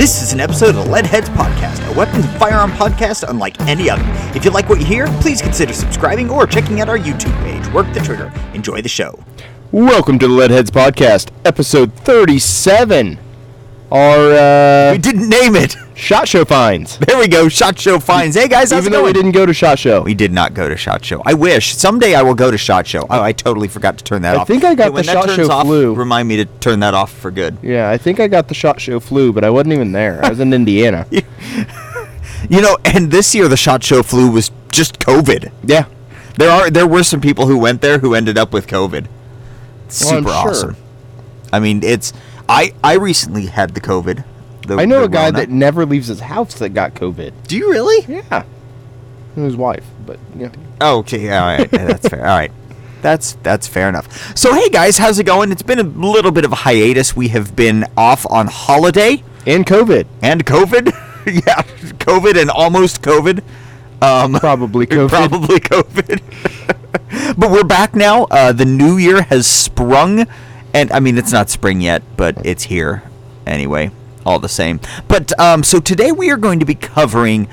This is an episode of the Leadheads Podcast, a weapons and firearm podcast unlike any other. If you like what you hear, please consider subscribing or checking out our YouTube page. Work the trigger. Enjoy the show. Welcome to the Leadheads Podcast, episode 37. Our uh, We didn't name it. SHOT Show finds. There we go. Shot Show finds. Hey guys, Even though going? we didn't go to SHOT Show. We did not go to Shot Show. I wish someday I will go to Shot Show. Oh, I totally forgot to turn that I off. I think I got Hey, the SHOT Show off, flu. Remind me to turn that off for good. yeah, I think I got the SHOT Show flu, but I wasn't even there. I was in Indiana. You know, and this year the Shot Show flu was just COVID. yeah. There are there were some people who went there who ended up with COVID. Well, Super sure. awesome. I mean, it's I I recently had the COVID. The, I know a guy that never leaves his house that got COVID. Do you really? Yeah. And his wife, but yeah. Oh, okay, yeah, all right, yeah, that's fair. All right, that's that's fair enough. So, hey guys, how's it going? It's been a little bit of a hiatus. We have been off on holiday And COVID. and COVID. yeah, COVID and almost COVID. Um, Probably COVID. Probably COVID. but we're back now. Uh, the new year has sprung, and I mean it's not spring yet, but it's here anyway. All the same. But um, so today we are going to be covering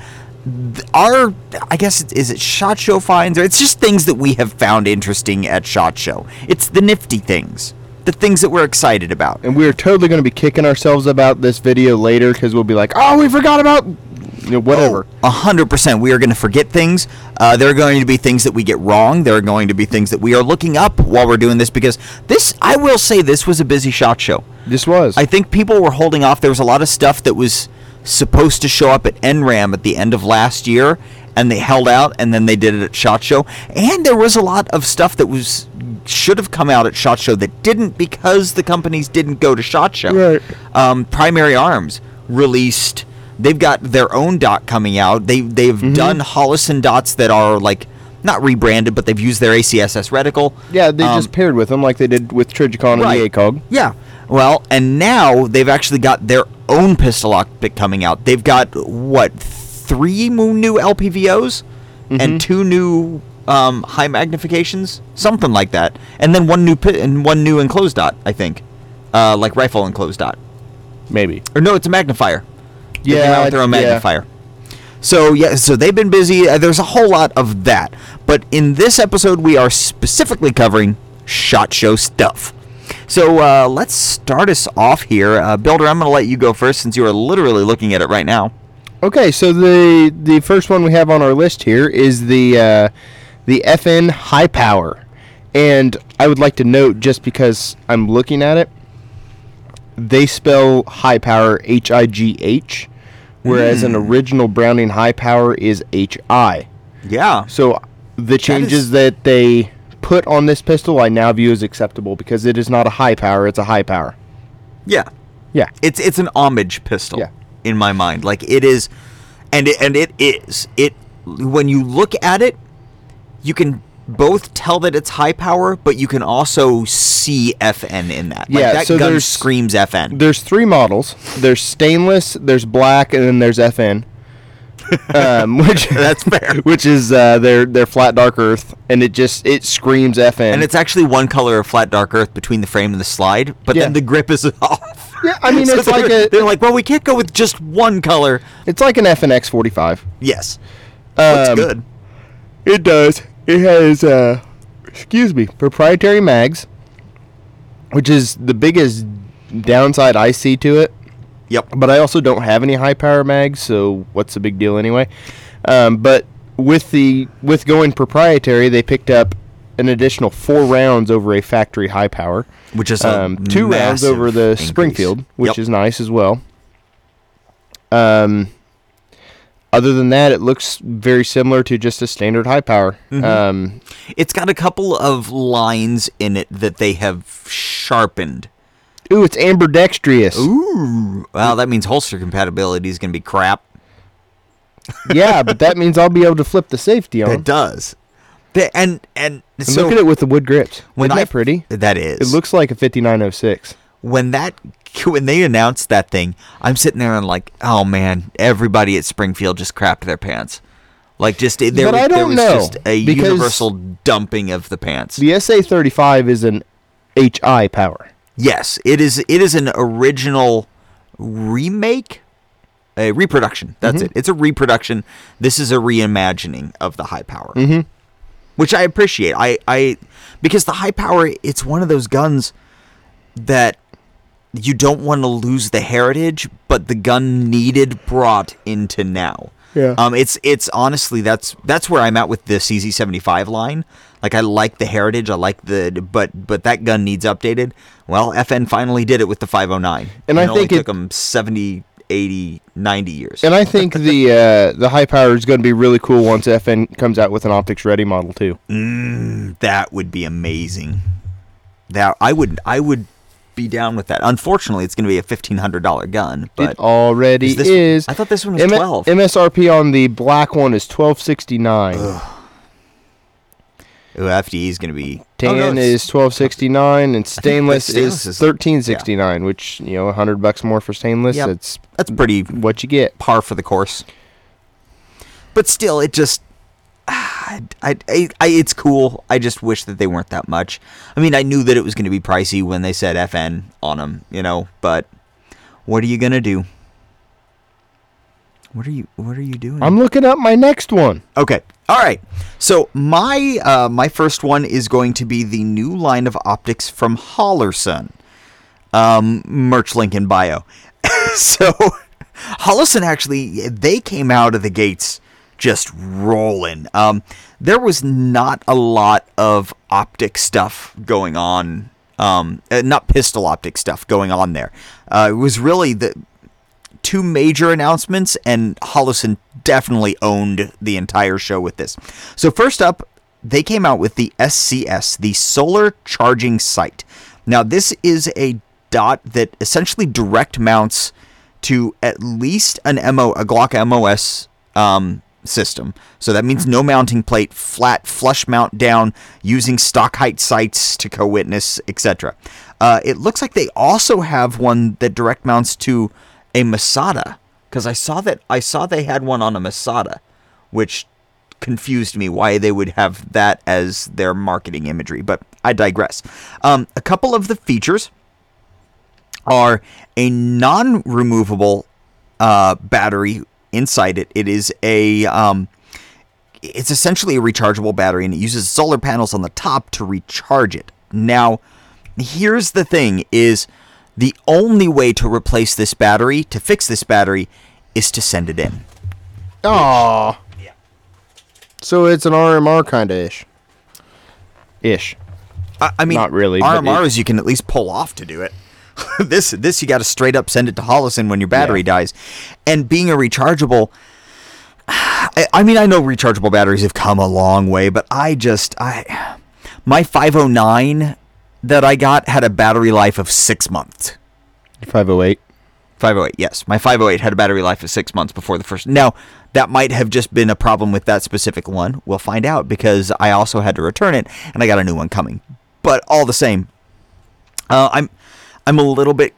our, I guess, is it Shot Show finds, or it's just things that we have found interesting at Shot Show. It's the nifty things, the things that we're excited about. And we're totally going to be kicking ourselves about this video later because we'll be like, oh, we forgot about, you know, whatever. A hundred percent. We are going to forget things. Uh, there are going to be things that we get wrong. There are going to be things that we are looking up while we're doing this because this, I will say, this was a busy shot show. This was. I think people were holding off. There was a lot of stuff that was supposed to show up at NRAAM at the end of last year, and they held out, and then they did it at Shot Show. And there was a lot of stuff that was should have come out at Shot Show that didn't because the companies didn't go to Shot Show. Right. Um, Primary Arms released. They've got their own dot coming out. They they've Mm-hmm. done Holosun dots that are like not rebranded, but they've used their ACSS reticle. yeah, they Um, just paired with them like they did with Trijicon Right. and the ACOG. yeah. Well, and now they've actually got their own pistol optic coming out. They've got what three new LPVOs Mm-hmm. and two new um, high magnifications, something like that, and then one new pi- and one new enclosed dot. I think, uh, like rifle enclosed dot. Maybe. Or no, it's a magnifier. They came Yeah, out with their own yeah. magnifier. So yeah, so they've been busy. Uh, There's a whole lot of that, but in this episode, we are specifically covering shot show stuff. So uh, let's start us off here, uh, Builder. I'm going to let you go first since you are literally looking at it right now. Okay, so the the first one we have on our list here is the uh, the FN High Power, and I would like to note just because I'm looking at it, they spell High Power H I G H, whereas an hmm. original Browning High Power is H I. Yeah. So the changes is- that they put on this pistol, I now view as acceptable because it is not a high power; it's a high power. Yeah. Yeah. It's it's an homage pistol Yeah. in my mind. Like it is, and it, and it is. It when you look at it, you can both tell that it's high power, but you can also see FN in that. Like Yeah, that so gun there's- screams FN. There's three models. There's stainless, there's black, and then there's FN. um, which That's fair. Which is uh, their their flat dark earth, and it just it screams FN. And it's actually one color of flat dark earth between the frame and the slide, but Yeah. then the grip is off. Yeah, I mean, it's they're, like a- they're like, well, we can't go with just one color. it's like an FNX 45. Yes, looks Um, good. It does. It has uh, excuse me, proprietary mags, which is the biggest downside I see to it. Yep. but I also don't have any high power mags, so what's the big deal anyway? Um, but with the with going proprietary, they picked up an additional four rounds over a factory high power, Which is um, two rounds over the increase. Springfield, which Yep. is nice as well. Um, other than that, it looks very similar to just a standard high power. Mm-hmm. Um, It's got a couple of lines in it that they have sharpened. ooh, it's ambidextrous. Ooh. Well, that means holster compatibility is going to be crap. yeah, but that means I'll be able to flip the safety on. It does. The- and and And so look at it with the wood grips. Isn't I that pretty? That is. It looks like a 5906. when that when they announced that thing, I'm sitting there and like, oh man, everybody at Springfield just crapped their pants. Like just there, But was, there was know, just a universal dumping of the pants. The SA35 is an HI power. Yes, it is. It is an original remake a reproduction. That's it. It's a reproduction. This is a reimagining of the high power, mm-hmm. which I appreciate. I, I because the high power, it's one of those guns that you don't want to lose the heritage, but the gun needed brought into now. Yeah. Um, it's it's honestly that's that's where I'm at with the CZ75 line. Like I like the heritage, I like the but but that gun needs updated. Well, FN finally did it with the 509. And I it only think it- took them 70, 80, 90 years. And I think the uh, the high power is going to be really cool once FN comes out with an optics ready model too. that would be amazing. That I would I would be down with that. Unfortunately, it's going to be a $1500 gun, but it already is this- is. I thought this one was M- 12. MSRP on the black one is twelve sixty nine. Ooh, FDE is going to be Tan oh, no, it's- is twelve sixty nine, and stainless, stainless is thirteen sixty nine. Which you know, hundred bucks more for stainless. Yep. That's that's pretty what you get. par for the course. But still, it just, I, I, I, it's cool. I just wish that they weren't that much. I mean, I knew that it was going to be pricey when they said FN on them, you know. But what are you gonna do? What are you What are you doing? I'm looking up my next one. Okay. All right. So my uh, my first one is going to be the new line of optics from Holosun. Um, merch link in bio. so Holosun actually they came out of the gates just rolling. Um, there was not a lot of optic stuff going on. Um, uh, not pistol optic stuff going on there. Uh, it was really the two major announcements, and Holosun definitely owned the entire show with this. So first up, they came out with the SCS, the Solar Charging Sight. Now this is a dot that essentially direct mounts to at least an MO, a Glock MOS um, system. So that means no mounting plate, flat flush mount down, using stock height sights to co-witness, etc. Uh, it looks like they also have one that direct mounts to a Masada because I saw that I saw they had one on a Masada, which confused me why they would have that as their marketing imagery. But I digress. Um, a couple of the features are a non-removable uh, battery inside it. It is a um, it's essentially a rechargeable battery, and it uses solar panels on the top to recharge it. Now, here's the thing: is the only way to replace this battery, to fix this battery, is to send it in. Oh. Yeah. So it's an RMR kind of ish. Ish. I, I mean, Not really, but RMRs you can at least pull off to do it. this this you got to straight up send it to Holosun when your battery Yeah. dies, and being a rechargeable. I, I mean, I know rechargeable batteries have come a long way, but I just I my 509 that I got had a battery life of six months. 508. 508, yes. My 508 had a battery life of six months before the first. Now, that might have just been a problem with that specific one. We'll find out because I also had to return it and I got a new one coming. But all the same, uh, I'm I'm a little bit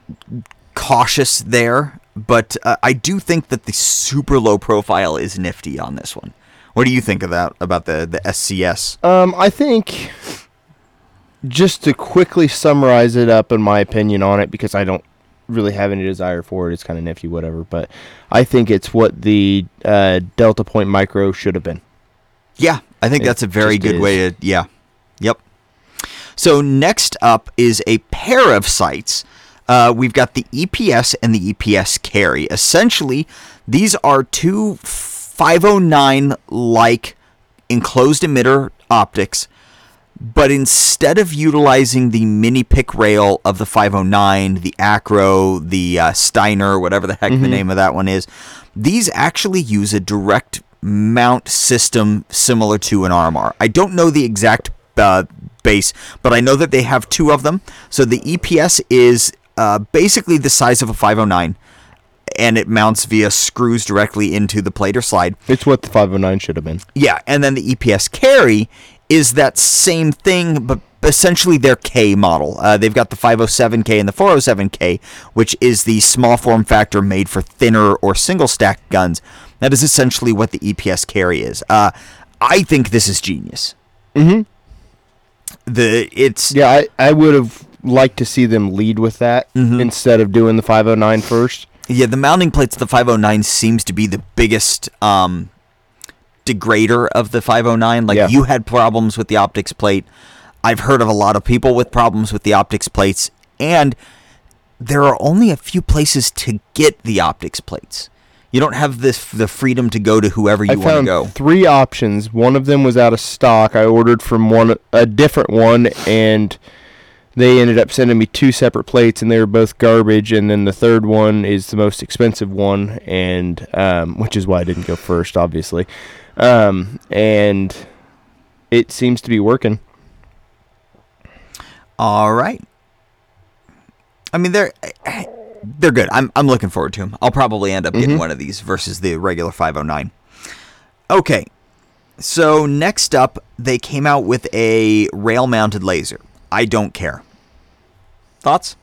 cautious there, but uh, I do think that the super low profile is nifty on this one. What do you think of that about the the SCS? Um, I think just to quickly summarize it up in my opinion on it, because I don't really have any desire for it. It's kind of nifty, whatever. But I think it's what the uh, Delta Point Micro should have been. Yeah, I think It that's a very good way to. Yeah. Yep. So next up is a pair of sights. Uh, we've got the EPS and the EPS carry. Essentially, these are two 509 like enclosed emitter optics, but instead of utilizing the mini pick rail of the 509, the Acro, the uh, Steiner, whatever the heck the name of that one is, these actually use a direct mount system similar to an RMR. I don't know the exact uh, base, but I know that they have two of them. So the EPS is uh, basically the size of a 509. And it mounts via screws directly into the plate or slide. It's what the 509 should have been. Yeah, and then the EPS carry is that same thing, but essentially their K model. Uh, they've got the 507K and the 407K, which is the small form factor made for thinner or single stack guns. That is essentially what the EPS carry is. Uh, I think this is genius. Mm-hmm. The it's Yeah, I, I would have liked to see them lead with that Mm-hmm. instead of doing the 509 first. Yeah, the mounting plates of the 509 seems to be the biggest um, degrader of the 509. Like Yeah. you had problems with the optics plate. I've heard of a lot of people with problems with the optics plates, and there are only a few places to get the optics plates. You don't have this the freedom to go to whoever you I want to found go. three options. One of them was out of stock. I ordered from one a different one, and they ended up sending me two separate plates, and they were both garbage. And then the third one is the most expensive one, and um, which is why I didn't go first, obviously. Um, and it seems to be working. All right. I mean, they're they're good. I'm I'm looking forward to them. I'll probably end up getting Mhm. one of these versus the regular 509. Okay. So next up, they came out with a rail-mounted laser. I don't care. Thoughts?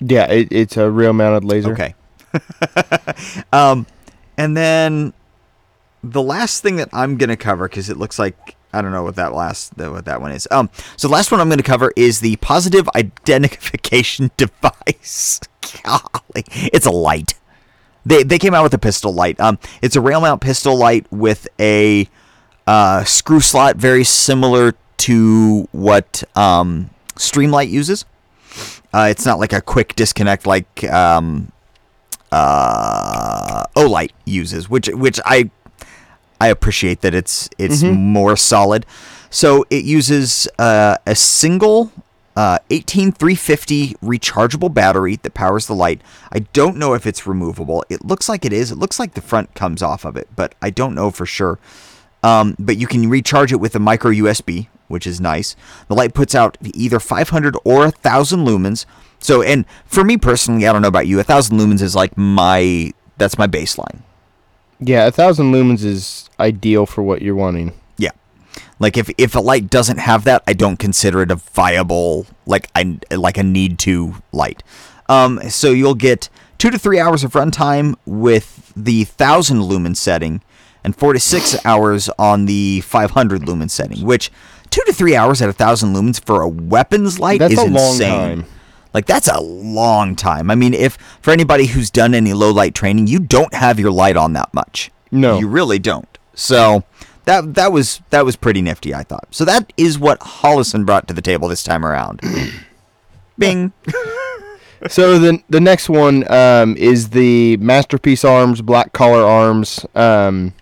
Yeah, it, it's a rail mounted laser. Okay. um, and then the last thing that I'm gonna cover because it looks like I don't know what that last what that one is. Um, so the last one I'm gonna cover is the positive identification device. Golly, it's a light. They they came out with a pistol light. Um, it's a rail mount pistol light with a uh, screw slot very similar to what um, Streamlight uses. Uh, it's not like a quick disconnect like um, uh, Olight uses, which which I I appreciate that it's it's more solid. So it uses uh, a single uh, 18350 rechargeable battery that powers the light. I don't know if it's removable. It looks like it is. It looks like the front comes off of it, but I don't know for sure. Um, but you can recharge it with a micro USB, which is nice. The light puts out either 500 or 1,000 lumens. So, and for me personally, I don't know about you, 1,000 lumens is like my that's my baseline. Yeah, a thousand lumens is ideal for what you're wanting. Yeah. Like if if a light doesn't have that, I don't consider it a viable like I like a need to light. Um, so you'll get two to three hours of runtime with the thousand lumen setting, and four to six hours on the 500 lumen setting. Which two to three hours at a thousand lumens for a weapons light That's is a long insane. time. Like that's a long time. I mean, if for anybody who's done any low light training, you don't have your light on that much. No. you really don't. So that that was that was pretty nifty, I thought. So that is what Holosun brought to the table this time around. Bing. So the the next one um, is the Masterpiece Arms Black Collar Arms um,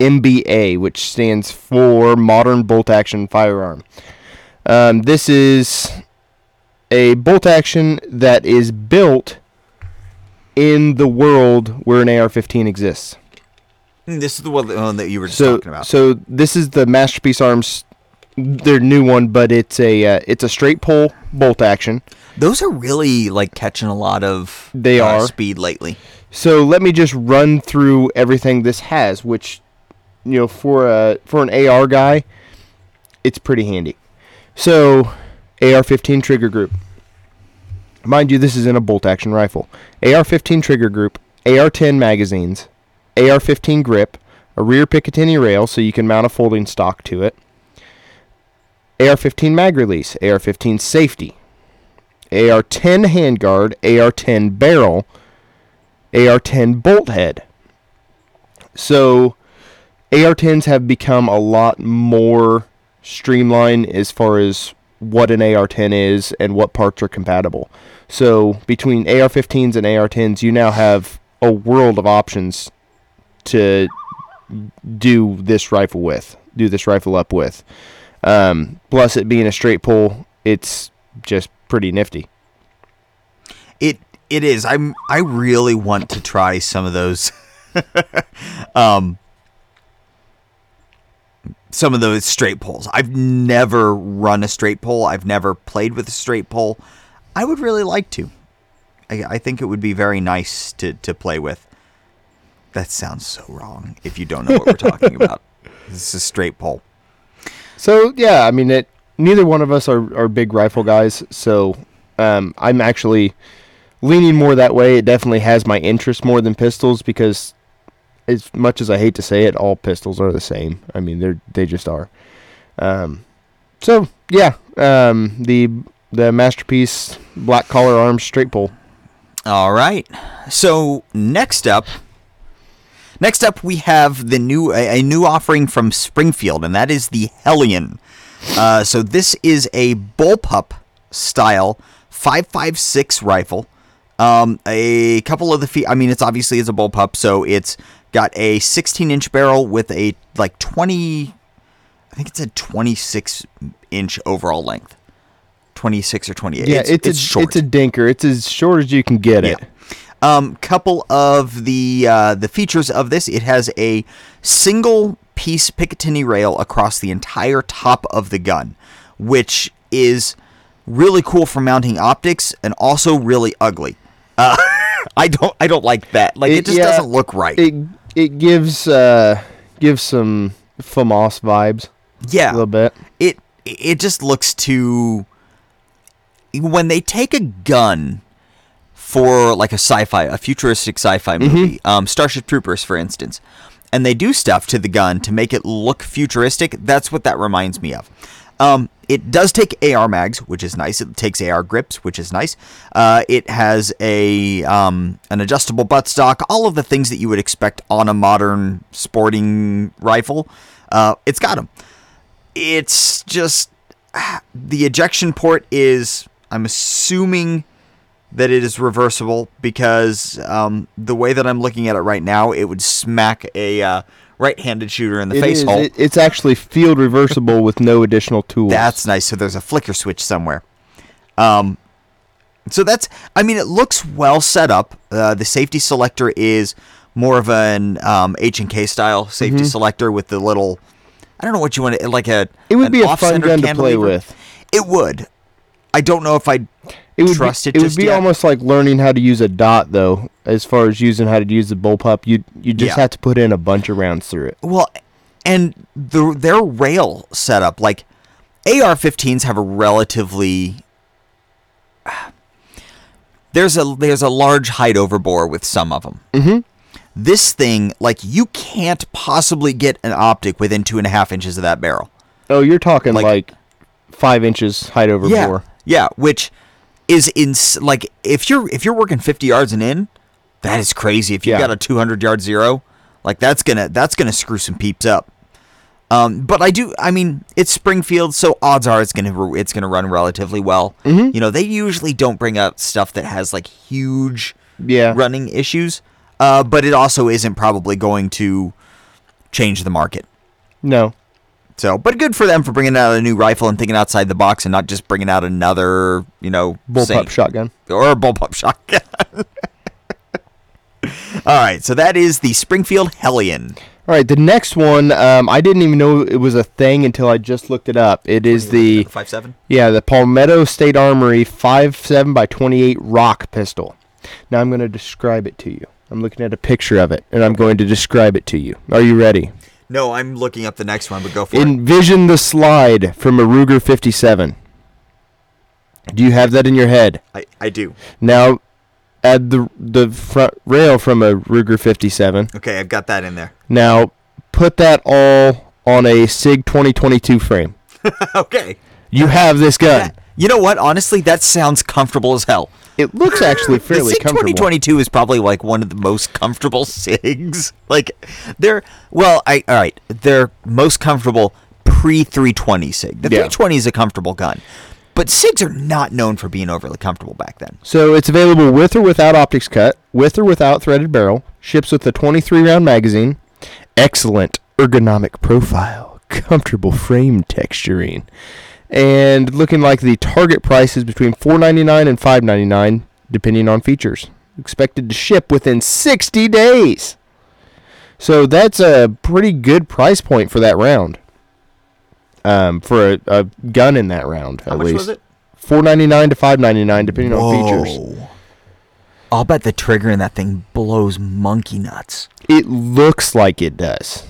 MBA, which stands for Modern Bolt Action Firearm. Um, this is a bolt action that is built in the world where an AR-15 exists. This is the one that- you were just So talking about. so this is the Masterpiece Arms, their new one, but it's a uh, it's a straight pull bolt action. Those are really like catching a lot of They uh, are. speed lately. So let me just run through everything this has, which you know for a for an AR guy, it's pretty handy. So AR-15 trigger group. Mind you, this is in a bolt action rifle. AR-15 trigger group, AR-10 magazines, AR-15 grip, a rear Picatinny rail so you can mount a folding stock to it. AR-15 mag release, AR-15 safety, AR-10 handguard, AR-10 barrel, AR-10 bolt head. So AR-10s have become a lot more streamlined as far as what an AR-10 is and what parts are compatible. So between AR-15s and AR-10s, you now have a world of options to do this rifle with, do this rifle up with. Um, plus, it being a straight pull, it's just pretty nifty. It it is. I'm I really want to try some of those um some of those straight pulls. I've never run a straight pull. I've never played with a straight pull. I would really like to. I, I think it would be very nice to, to play with. That sounds so wrong if you don't know what we're talking about. This is a straight pull. So yeah, I mean, it. Neither one of us are, are big rifle guys, so um, I'm actually leaning more that way. It definitely has my interest more than pistols because, as much as I hate to say it, all pistols are the same. I mean, they're they just are. Um, so yeah, um, the the masterpiece black collar arms straight pull. All right. So next up, next up we have the new a, a new offering from Springfield, and that is the Hellion. Uh, so this is a bullpup style 5.56 rifle. Um, a couple of the feet. I mean, it's obviously it's a bullpup, so it's got a 16 inch barrel with a like 20. I think it's a 26 inch overall length. 26 or 28. Yeah, it's, it's, it's a short. it's a dinker. It's as short as you can get it. Um, couple of the uh, the features of this: it has a single piece Picatinny rail across the entire top of the gun, which is really cool for mounting optics and also really ugly. Uh, I don't I don't like that. Like it, just yeah, doesn't look right. It it gives uh gives some FAMAS vibes Yeah. a little bit. it it just looks too when they take a gun for like a sci-fi a futuristic sci-fi movie um, starship troopers for instance and they do stuff to the gun to make it look futuristic that's what that reminds me of um, it does take AR mags, which is nice. It takes AR grips, which is nice. Uh, it has a um, an adjustable buttstock, all of the things that you would expect on a modern sporting rifle. Uh, it's got them it's just the ejection port is i'm assuming that it is reversible because um, the way that i'm looking at it right now it would smack a uh, right-handed shooter in the It face is- hole it- it's actually field reversible with no additional tools. that's nice so there's a flicker switch somewhere um, so that's i mean it looks well set up uh, the safety selector is more of an um, h&k style safety selector with the little i don't know what you want to like a Mm-hmm. It would be a fun gun to play cantilever. with. It would. I don't know if I'd It would trust be, it it would be yet. almost like learning how to use a dot, though. As far as using how to use the bullpup, you you just Yeah. have to put in a bunch of rounds through it. Well, and the their rail setup, like AR-15s, have a relatively there's a there's a large height over bore with some of them. Mm-hmm. This thing, like you can't possibly get an optic within two and a half inches of that barrel. Oh, you're talking Like- like, five inches height over yeah, bore. yeah, which is in like if you're if you're working 50 yards and in, that is crazy. If you Yeah. got a 200 yard zero, like that's gonna that's gonna screw some peeps up. Um, but I do. I mean, it's Springfield, so odds are it's gonna it's gonna run relatively well. Mm-hmm. You know, they usually don't bring up stuff that has like huge Yeah. running issues. Uh, but it also isn't probably going to change the market. No. So, but good for them for bringing out a new rifle and thinking outside the box and not just bringing out another, you know, Bullpup same- shotgun. or a bullpup shotgun. All right, so that is the Springfield Hellion. All right, the next one, um, I didn't even know it was a thing until I just looked it up. It is the five seven. yeah the Palmetto State Armory five seven by twenty eight rock pistol. Now I'm going to describe it to you. I'm looking at a picture of it, and I'm going to describe it to you. Are you ready? No, I'm looking up the next one, but go for it. Envision the slide from a Ruger 57. Do you have that in your head? I, I do. Now, add the the front rail from a Ruger 57. Okay, I've got that in there. Now, put that all on a Sig 2022 frame. okay. You have this gun. You know what? Honestly, that sounds comfortable as hell. It looks actually fairly comfortable. 2022 is probably like one of the most comfortable SIGs. Like they're well, I all right, they're most comfortable pre 320 SIG. The Yeah. 320 is a comfortable gun. But SIGs are not known for being overly comfortable back then. So it's available with or without optics cut, with or without threaded barrel, ships with a 23 round magazine, excellent ergonomic profile, comfortable frame texturing, and looking like the target price is between 4.99 and 5.99 depending on features. Expected to ship within 60 days. So that's a pretty good price point for that round. Um, for a, a gun in that round, How at much least. was it? Four ninety nine to five ninety nine, depending on features. I'll bet the trigger in that thing blows monkey nuts. It looks like it does.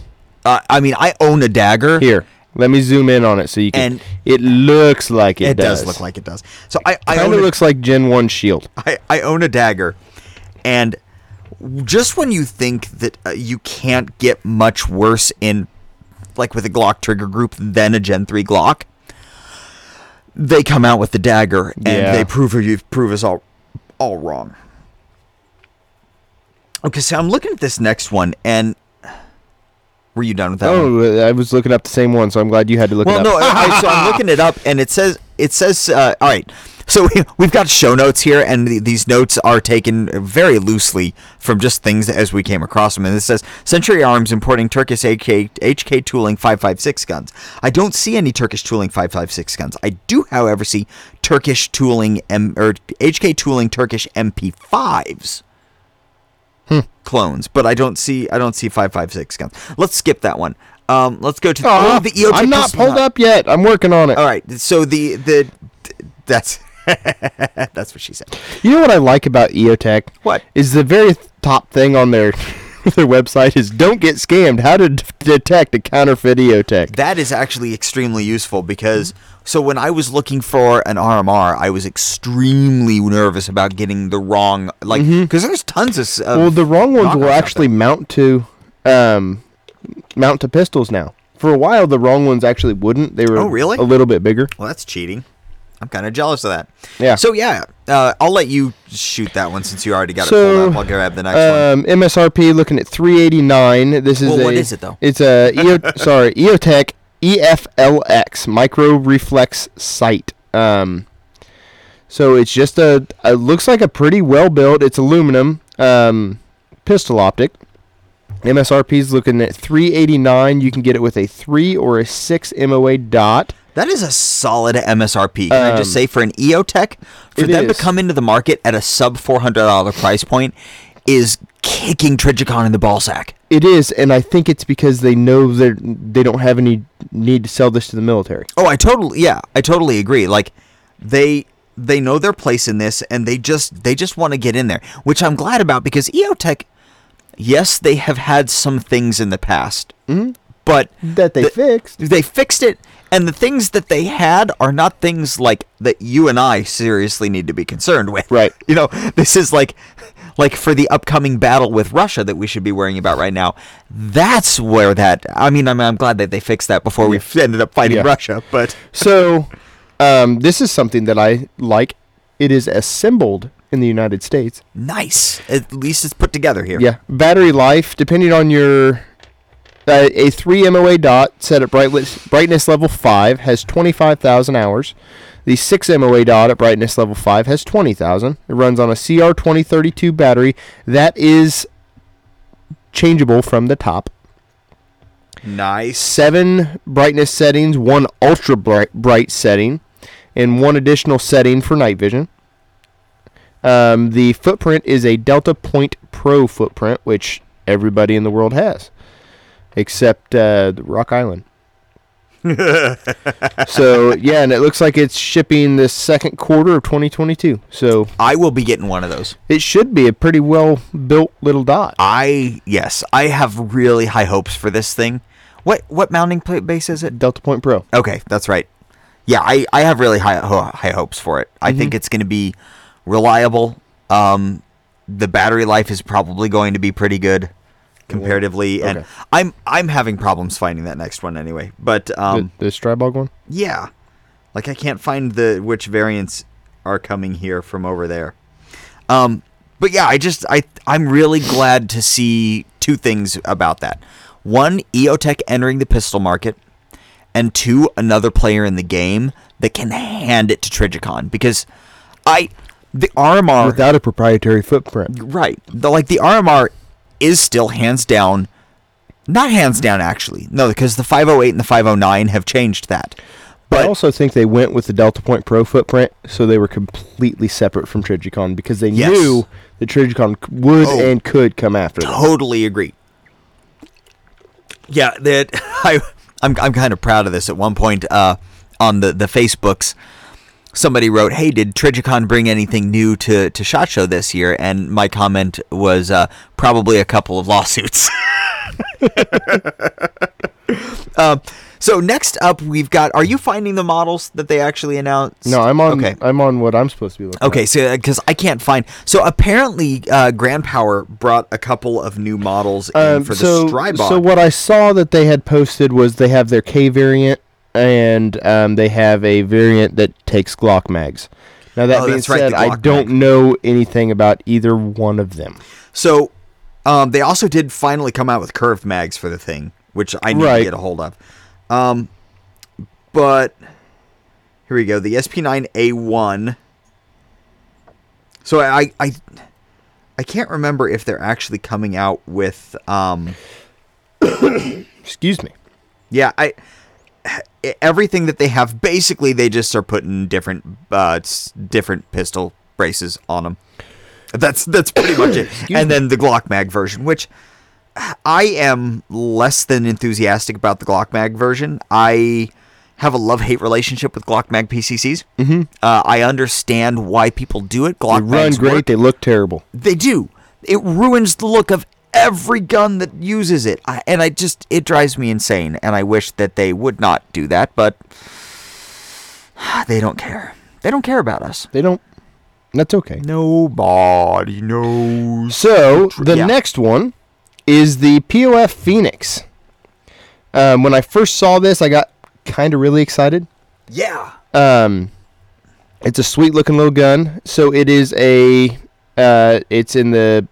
Uh, I mean, I own a dagger. Here, let me zoom in on it so you can. And- it looks like it, It, does. look like it does. So I, I Kind of looks like Gen One shield. I, I own a dagger, and just when you think that uh, you can't get much worse in, like with a Glock trigger group than a Gen three Glock, they come out with the dagger and Yeah. they prove you prove us all all wrong. Okay, so I'm looking at this next one, and were you done with that? one? Oh, I was looking up the same one, so I'm glad you had to look Well, it no. up. I, I- so I'm looking it up, and it says it says uh, all right. So we, we've got show notes here, and the, these notes are taken very loosely from just things as we came across them. And it says Century Arms importing Turkish HK, HK tooling 556 guns. I don't see any Turkish tooling 556 guns. I do, however, see Turkish tooling M, or HK tooling Turkish MP5s. Clones, but I don't see I don't see 556 guns. Let's skip that one. Um, let's go to Oh, oh, the EOTech I'm not pulled up yet. I'm working on it. all right. So the the that's that's what she said. You know what I like about EOTech? What? is the very top thing on their their website is don't get scammed. How to d- detect a counterfeit EOTech. That is actually extremely useful because so when I was looking for an RMR, I was extremely nervous about getting the wrong like because there's tons of. of well, the wrong ones will actually mount to um, mount to pistols now. For a while, the wrong ones actually wouldn't. They were Oh, really? a little bit bigger. Well, that's cheating. I'm kind of jealous of that. Yeah. So yeah, uh, I'll let you shoot that one since you already got it pulled up. I'll grab the next one. Um, MSRP looking at 389. This is Well, a, what is it, though? It's a EO, sorry EOTech EFLX micro reflex sight. Um, so it's just a it looks like a pretty well built. It's aluminum um, pistol optic. MSRP is looking at 389. You can get it with a three or a six MOA dot. That is a solid MSRP. Can I just Um, say for an EOTech, for them to come into the market at a sub four hundred dollar price point is kicking Trijicon in the ballsack. It is, and I think it's because they know they they don't have any need to sell this to the military. Oh, I totally yeah, I totally agree. Like they they know their place in this and they just they just want to get in there, which I'm glad about because EOTech yes, they have had some things in the past. But That they the- fixed. they fixed it and the things that they had are not things like that you and I seriously need to be concerned with. Right. You know, this is like like for the upcoming battle with Russia that we should be worrying about right now. That's where that I mean I'm, I'm glad that they fixed that before we ended up fighting Yeah. Russia, but So, um, this is something that I like. It is assembled in the United States. nice. At least it's put together here. Yeah. Battery life, depending on your. Uh, a 3 MOA dot set at brightness, brightness level 5 has 25,000 hours. The 6 MOA dot at brightness level 5 has 20,000. It runs on a CR2032 battery that is changeable from the top. Nice. seven brightness settings, one ultra bright, bright setting, and one additional setting for night vision. Um, the footprint is a Delta Point Pro footprint, which everybody in the world has, except uh, the Rock Island. so yeah, and it looks like it's shipping the second quarter of 2022. So I will be getting one of those. it should be a pretty well built little dot. I yes, I have really high hopes for this thing. What what mounting plate base is it? Delta Point Pro. Okay, that's right. Yeah, I, I have really high ho- high hopes for it. I think it's going to be reliable. Um, the battery life is probably going to be pretty good comparatively, and I'm I'm having problems finding that next one anyway. But um, the, the Stribog one. yeah, like I can't find the which variants are coming here from over there. Um, but yeah, I just I I'm really glad to see two things about that. One, EOTech entering the pistol market, and two, another player in the game that can hand it to Trijicon because I the RMR Without a proprietary footprint. right the like the RMR is still hands down not hands down actually no because the 508 and the 509 have changed that But I also think they went with the Delta Point Pro footprint, so they were completely separate from Trijicon because they Yes. knew that Trijicon would Oh. and could come after them. totally agree. Yeah, that I I'm I'm kind of proud of this. At one point, uh, on the the Facebooks, somebody wrote, "Hey, did Trijicon bring anything new to to Shot Show this year?" And my comment was uh, probably a couple of lawsuits. um, so next up, we've got. Are you finding the models that they actually announced? No, I'm on. Okay. I'm on what I'm supposed to be looking. Okay, so because I can't find, so apparently, uh, Grand Power brought a couple of new models in Um, for so, the Stribog. so what I saw that they had posted was they have their K variant and um, they have a variant that takes Glock mags. Now that Oh, being that's right, said, I don't mag. know anything about either one of them. So Um, they also did finally come out with curved mags for the thing, which I need Right. to get a hold of. Um, but here we go. The SP9A1. So I, I, I can't remember if they're actually coming out with. Um, Excuse me. yeah, I. Everything that they have, basically, they just are putting different, uh, different pistol braces on them. That's that's pretty much it. and then the Glock mag version, which I am less than enthusiastic about the Glock mag version. I have a love hate relationship with Glock mag PCCs. Mm-hmm. Uh, I understand why people do it. Glock They run great. work. They look terrible. They do. It ruins the look of every gun that uses it, I, and I just it drives me insane. And I wish that they would not do that, but they don't care. They don't care about us. They don't. That's okay. Nobody knows. So the Yeah. next one is the POF Phoenix. Um, when I first saw this, I got kind of really excited. Yeah. Um, it's a sweet looking little gun. So it is a. Uh, it's in the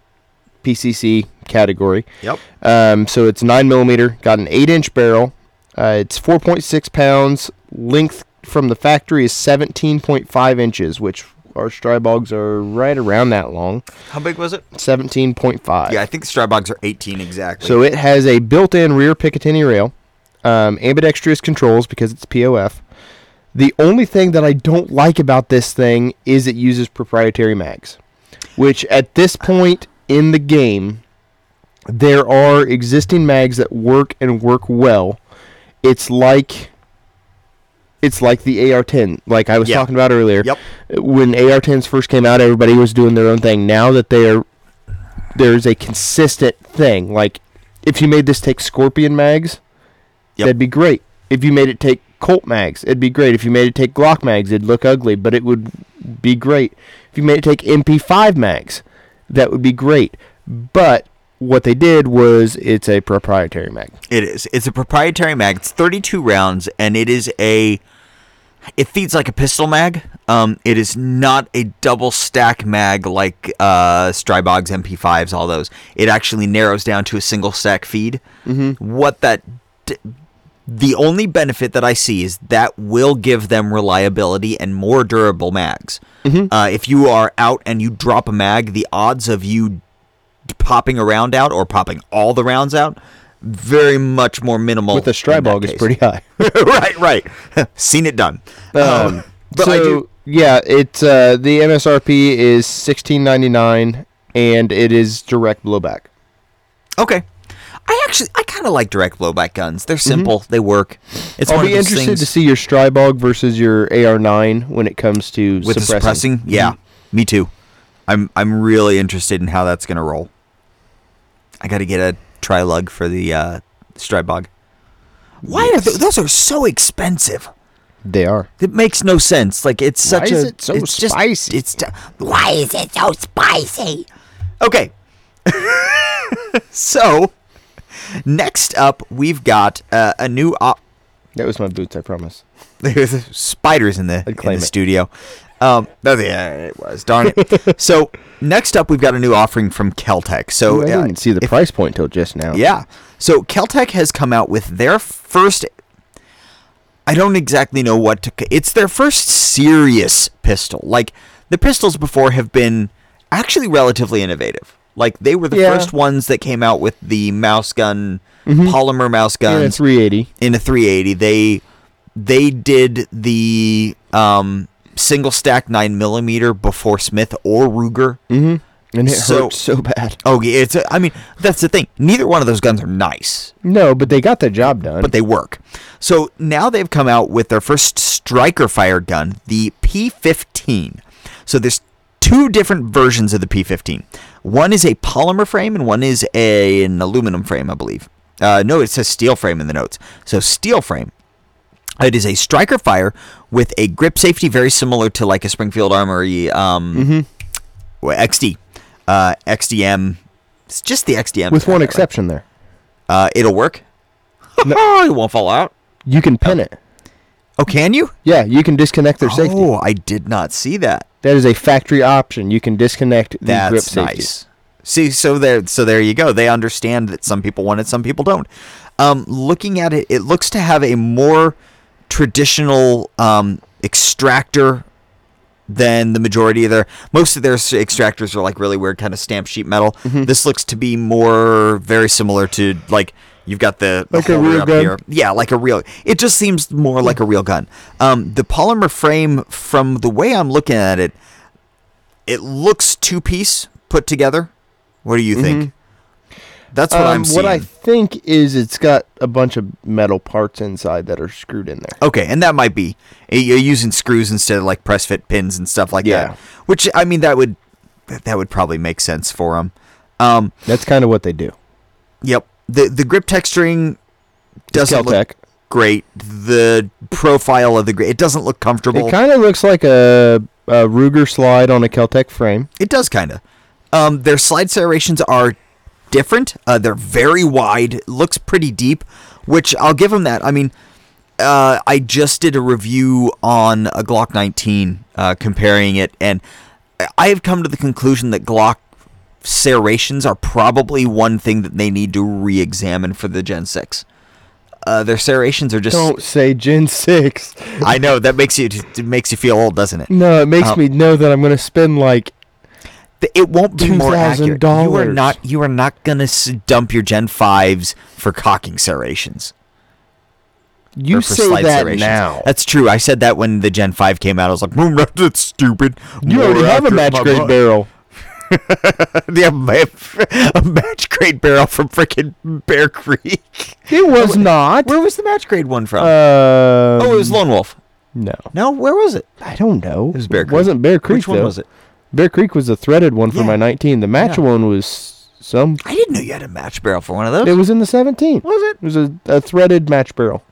PCC category. Yep. Um, so it's nine millimeter. Got an eight inch barrel. Uh, it's four point six pounds. Length from the factory is seventeen point five inches, which our Stribogs are right around that long. How big was it? Seventeen point five. Yeah, I think the Stribogs are 18 exactly. So it has a built-in rear Picatinny rail, um, ambidextrous controls because it's POF. The only thing that I don't like about this thing is it uses proprietary mags, which at this point in the game, there are existing mags that work and work well. It's like it's like the AR-10, like I was Yeah. talking about earlier. Yep. When AR-10s first came out, everybody was doing their own thing. Now that they are there's a consistent thing. Like if you made this take Scorpion mags, Yep. that'd be great. If you made it take Colt mags, it'd be great. If you made it take Glock mags, it'd look ugly, but it would be great. If you made it take MP5 mags, that would be great. But what they did was it's a proprietary mag. It is. It's a proprietary mag. It's 32 rounds, and it is a. It feeds like a pistol mag. Um, it is not a double stack mag like uh, Stribogs, MP5s, all those. It actually narrows down to a single stack feed. Mm-hmm. What that. D- the only benefit that I see is that will give them reliability and more durable mags. Uh, if you are out and you drop a mag, the odds of you popping a round out or popping all the rounds out very much more minimal. With that Stribog, it's pretty high. right, right. Seen it done. Um, but so I do. yeah, it's uh, the MSRP is sixteen ninety nine, and it is direct blowback. Okay. I actually, I kind of like direct blowback guns. They're simple. They work. It's Mm-hmm. I'll be interested things to see your Stribog versus your AR nine when it comes to with suppressing. suppressing. Yeah, me too. I'm, I'm really interested in how that's gonna roll. I got to get a trilug for the uh, Stribog. Why are th- those are so expensive? They are. It makes no sense. Like it's Why such is a. it so it's just- spicy? it's t- why is it so spicy? Okay. so, next up, we've got uh, a new. Op- That was my boots, I promise. There's spiders in the, in the studio. Um, yeah, it was. Darn it. so next up, we've got a new offering from Keltec. So Ooh, I uh, didn't see the if- price point till just now. yeah. So Keltec has come out with their first. I don't exactly know what to. It's their first serious pistol. Like the pistols before have been actually relatively innovative. Like they were the Yeah. first ones that came out with the mouse gun, polymer mouse gun guns it's 380. in a 380 they they did the um single stack 9 millimeter before smith or ruger. Mm-hmm. And it So- hurts so bad. oh yeah it's a, i mean that's the thing. Neither one of those guns are nice. No, but they got the job done. but they work. So now they've come out with their first striker fire gun the p15 so there's two different versions of the p15 one is a polymer frame and one is a, an aluminum frame i believe. Uh, no it says steel frame in the notes. So steel frame It is a striker fire with a grip safety very similar to like a Springfield Armory um, well, XD, uh, XDM. It's just the XDM. with one right? exception there. Uh, it'll work. it won't fall out. You can pin it. Oh, can you? Yeah, you can disconnect their safety. Oh, I did not see that. That is a factory option. You can disconnect the grip That's safety. nice. See, so there, so there you go. They understand that some people want it, some people don't. Um, looking at it, it looks to have a more traditional um, extractor than the majority of their. Most of their extractors are like really weird, kind of stamp sheet metal. Mm-hmm. This looks to be more very similar to like you've got the, the Like a real up gun? here. Yeah, like a real. It just seems more like a real gun. Um, the polymer frame, from the way I'm looking at it, it looks two piece put together. What do you think? That's what I'm Um, seeing. what I think is it's got a bunch of metal parts inside that are screwed in there. Okay, and that might be Uh, you're using screws instead of like press fit pins and stuff like Yeah. that. Which I mean, that would that would probably make sense for them. Um, That's kind of what they do. yep. The the grip texturing doesn't look great. The profile of the grip it doesn't look comfortable. It kind of looks like a, a Ruger slide on a Keltec frame. It does kind of. Um, their slide serrations are different. Uh, they're very wide. Looks pretty deep, which I'll give them that. I mean, uh, I just did a review on a Glock 19, uh, comparing it, and I have come to the conclusion that Glock serrations are probably one thing that they need to re-examine for the Gen 6. Uh, their serrations are just. Don't say Gen 6. I know that makes you it makes you feel old, doesn't it? No, it makes Um, me know that I'm going to spend like. It won't be more accurate. You are $2,000. not you are not gonna dump your Gen fives for cocking serrations. You say that serrations. now. That's true. I said that when the Gen five came out. I was like, mm, that's stupid. You already have a match grade barrel. yeah, a match grade barrel from freaking Bear Creek. It was not. Where was the match grade one from? Uh, oh, it was Lone Wolf. No. No, where was it? I don't know. It was Bear Creek. wasn't Bear Creek, Which one though. was it? Bear Creek was the threaded one for Yeah. my 19. The match Yeah. one was some. I didn't know you had a match barrel for one of those. It was in the 17. was it It was a, a threaded match barrel.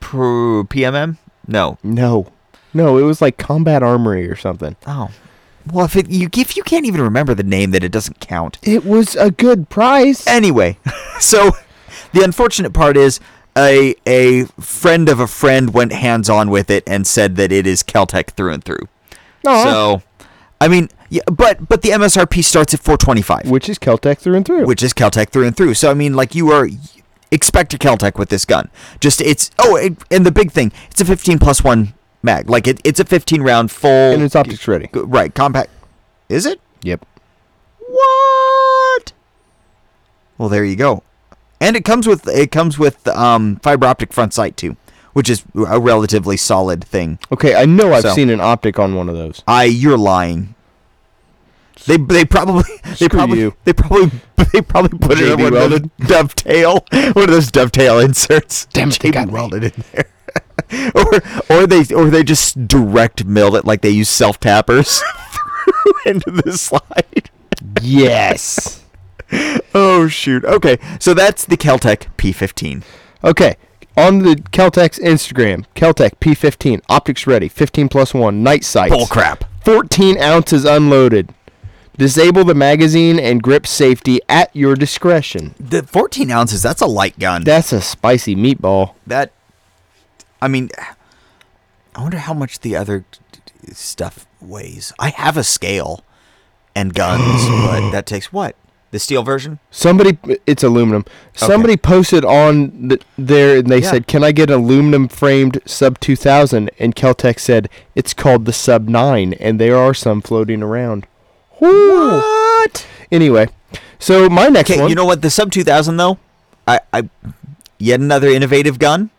Pro PMM? No. No. No, it was like Combat Armory or something. Oh. Well, if it, you if you can't even remember the name, then it doesn't count. It was a good price. Anyway, so the unfortunate part is a a friend of a friend went hands on with it and said that it is Keltec through and through. Aw. So, I mean, yeah, but but the MSRP starts at 425, which is Keltec through and through. which is Keltec through and through. So I mean, like you are expect a Keltec with this gun. Just it's oh, it, and the big thing, it's a 15 plus one mag. Like it, it's a 15 round full and it's optics ready. right compact. Is it? Yep. What? Well, there you go. And it comes with it comes with um, fiber optic front sight too, which is a relatively solid thing. Okay, I know I've So- seen an optic on one of those. I you're lying. They they probably they Screw probably you. they probably they probably put it in JB one of those dovetail one of those dovetail inserts. Damn it, they JB got me. welded in there. or or they or they just direct milled it like they use self tappers through into the slide. Yes. Oh shoot. Okay, so that's the Keltec P15. Okay. On the Keltec's Instagram, Keltec P15, optics ready, 15 plus 1, night sights. Bull crap. 14 ounces unloaded. Disable the magazine and grip safety at your discretion. The 14 ounces. That's a light gun. That's a spicy meatball. that. I mean, I wonder how much the other stuff weighs. I have a scale and guns, but that takes what? The steel version? Somebody, it's aluminum. Somebody posted on the, there and they Yeah. said, "Can I get an aluminum framed sub 2000?" And Keltec said, "It's called the sub 9, and there are some floating around." Whoo. What? Anyway, so my next Okay, one. you know what? The Sub 2000 though, I, I yet another innovative gun,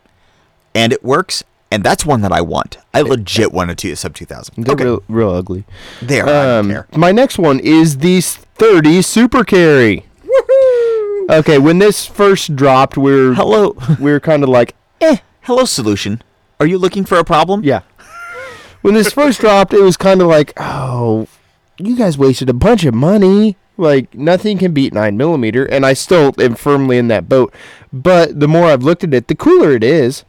and it works, and that's one that I want. I legit want a two Sub 2000. they're Okay, real, real ugly. there. I don't Um, my next one is the 30 Super Carry. Okay, when this first dropped, we're Hello, We're kind of like, eh. Hello, solution. Are you looking for a problem? yeah. When this first dropped, it was kind of like, oh, you guys wasted a bunch of money. Like nothing can beat nine millimeter, and I still am firmly in that boat. But the more I've looked at it, the cooler it is.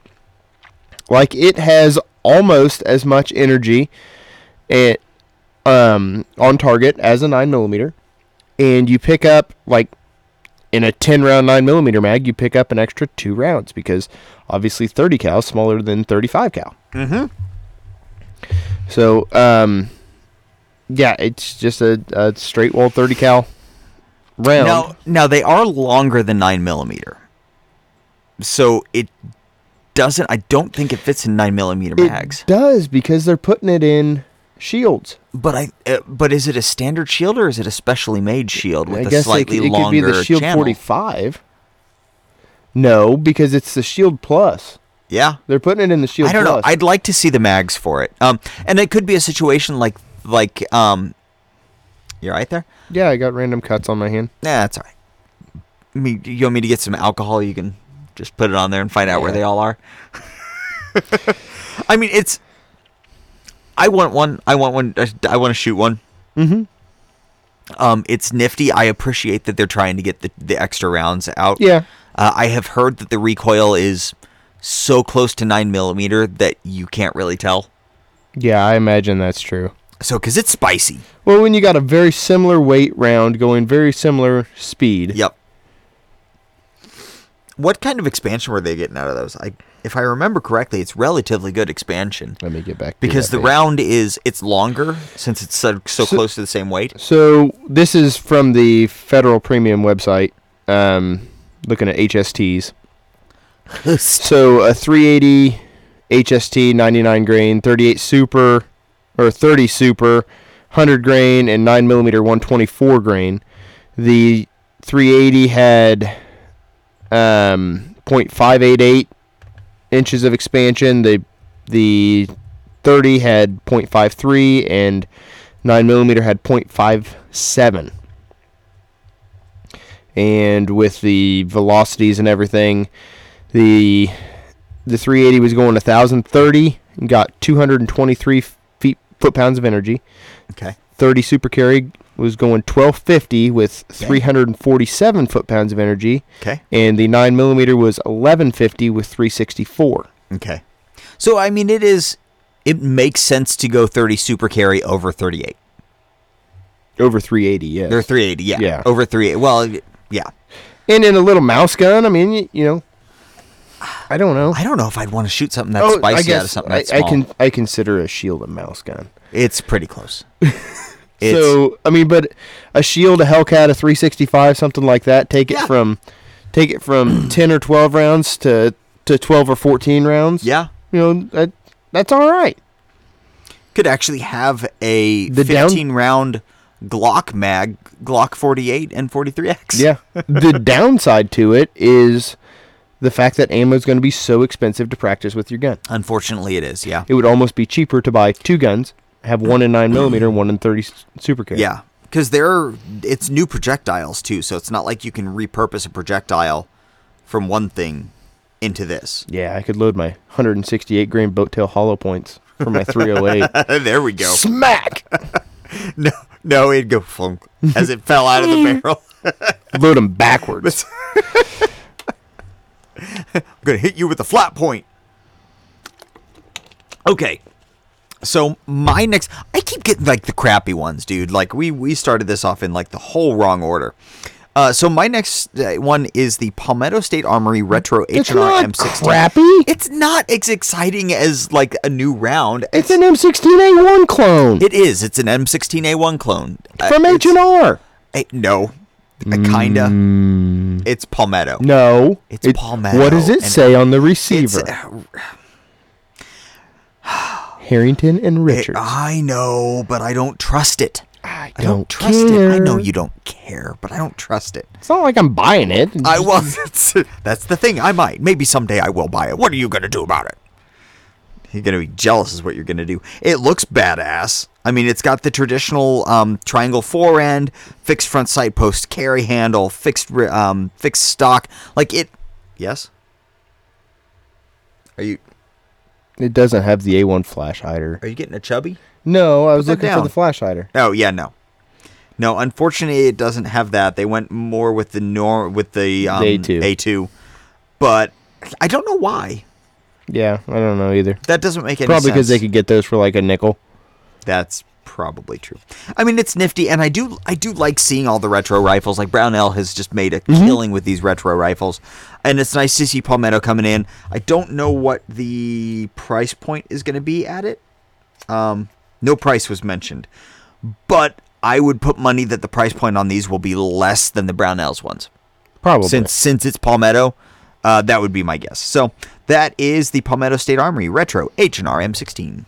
Like it has almost as much energy, and um, on target as a nine millimeter, and you pick up like in a 10 round 9 millimeter mag you pick up an extra two rounds because obviously 30 cal is smaller than 35 cal Mm-hmm. so um Yeah, it's just a, a straight wall 30 cal round. Now, now they are longer than nine millimeter, so it doesn't. I don't think it fits in nine millimeter mags. it does because they're putting it in shields. But I. Uh, but is it a standard shield or is it a specially made shield with I a guess it, slightly c- it could be the Shield channel? 45. No, because it's the Shield Plus. Yeah. They're putting it in the Shield I don't know. I'd like to see the mags for it. Um, and it could be a situation like like um. You're right there. yeah, I got random cuts on my hand. Nah, that's all right. Me, you want me to get some alcohol? You can just put it on there and find out where they all are. I mean, it's. I want one. I want one. I want to shoot one. Mm-hmm. Um, it's nifty. I appreciate that they're trying to get the, the extra rounds out. Yeah. Uh, I have heard that the recoil is so close to nine millimeter that you can't really tell. Yeah, I imagine that's true. So, because it's spicy. Well, when you got a very similar weight round going very similar speed. Yep. What kind of expansion were they getting out of those? I, if I remember correctly, it's relatively good expansion Let me get back to because the page. round is it's longer since it's so, so, So- close to the same weight. So this is from the Federal Premium website. Um, looking at HSTs. So a 380 HST 99 grain, 38 super, or 30 super, 100 grain, and 9 millimeter 124 grain. The 380 had um, 0.588 inches of expansion. The the 30 had 0.53, and 9 millimeter had 0.57. And with the velocities and everything, the the 380 was going 1030 and got 223 feet foot pounds of energy. Okay. 30 super carry was going 1250 with 347 foot pounds of energy, Okay. and the 9 millimeter was 1150 with 364. Okay. So I mean, it is. It makes sense to go 30 super carry over 38 Over 380, yes. or 380. Yeah. Yeah. Over 38. Well, yeah. and in a little mouse gun, I mean, you, you know, I don't know. I don't know if I'd want to shoot something that's Oh, spicy I out of something I, I can I consider a shield a mouse gun. It's pretty close. It's, so I mean, but a shield, a Hellcat, a 365, something like that. Take it Yeah. from, take it from 10 or 12 rounds to to 12 or 14 rounds. yeah. you know that that's all right. could actually have a The down- 15 round Glock mag, Glock 48 and 43X. Yeah. the downside to it is the fact that ammo is going to be so expensive to practice with your gun. Unfortunately, it is. Yeah. It would almost be cheaper to buy two guns, have one in nine millimeter, and one in thirty super carry. Yeah. Because they're it's new projectiles too, so it's not like you can repurpose a projectile from one thing into this. Yeah, I could load my 168 grain boat tail hollow points for my 308. there we go. Smack! No, no, it'd go flunk as it fell out of the mm. barrel. Load them backwards. I'm gonna hit you with a flat point. Okay. So my next I keep getting like the crappy ones, dude. Like we we started this off in like the whole wrong order. Uh, so my next uh, one is the Palmetto State Armory Retro H&R not M16. crappy. It's not as exciting as like a new round. It's an M16A1 clone It is. It's an M16A1 clone. Uh, from H&R. eh, no, uh, kinda. It's Palmetto. No. It's It- Palmetto, What does it say on the It's, receiver? Harrington and Richards. I know, but I don't trust it. I I don't trust it. I know you don't care, but I don't trust it. It's not like I'm buying it. I well, that's, that's the thing. I might. Maybe someday I will buy it. What are you gonna do about it? You're gonna be jealous, is what you're gonna do. It looks badass. I mean, it's got the traditional um, triangle fore end, fixed front sight post carry handle, fixed um, fixed stock. Like it. Yes. Are you It doesn't have the A1 flash hider. are you getting a chubby? No, I was that looking down. for the flash hider. Oh yeah, no, no. Unfortunately, it doesn't have that. They went more with the nor with the um, A2. A two, but I don't know why. Yeah, I don't know either. That doesn't make any Probably sense. because they could get those for like a nickel. That's probably true. I mean, it's nifty, and I do I do like seeing all the retro rifles. Like Brownell has just made a Mm-hmm. killing with these retro rifles, and it's nice to see Palmetto coming in. I don't know what the price point is going to be at it. Um, no price was mentioned, but I would put money that the price point on these will be less than the Brownells ones. Probably. Since since it's Palmetto, uh, that would be my guess. So that is the Palmetto State Armory Retro H&R M16.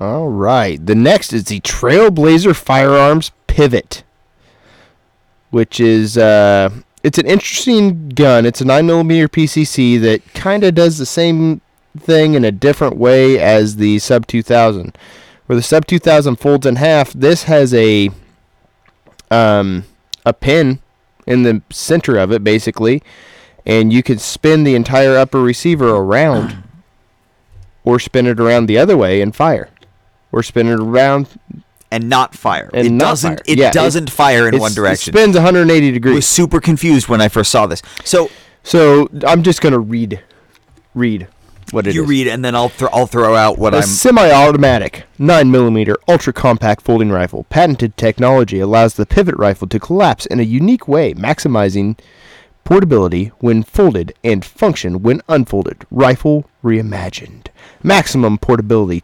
All right. The next is the Trailblazer Firearms Pivot, which is uh, it's an interesting gun. It's a 9mm PCC that kind of does the same thing in a different way as the Sub 2000. Where the Sub 2000 folds in half, this has a um, a pin in the center of it, basically, and you can spin the entire upper receiver around, or spin it around the other way and fire, or spin it around And not fire. And it not doesn't fire. it Yeah, doesn't fire in one direction. It spins 180 I was degrees. super confused when I first saw this. So So I'm just gonna read, read what it is. you read and then I'll thro- I'll throw out what A I'm semi-automatic 9mm ultra-compact folding rifle. Patented technology allows the pivot rifle to collapse in a unique way, maximizing portability when folded and function when unfolded. Rifle reimagined. Maximum portability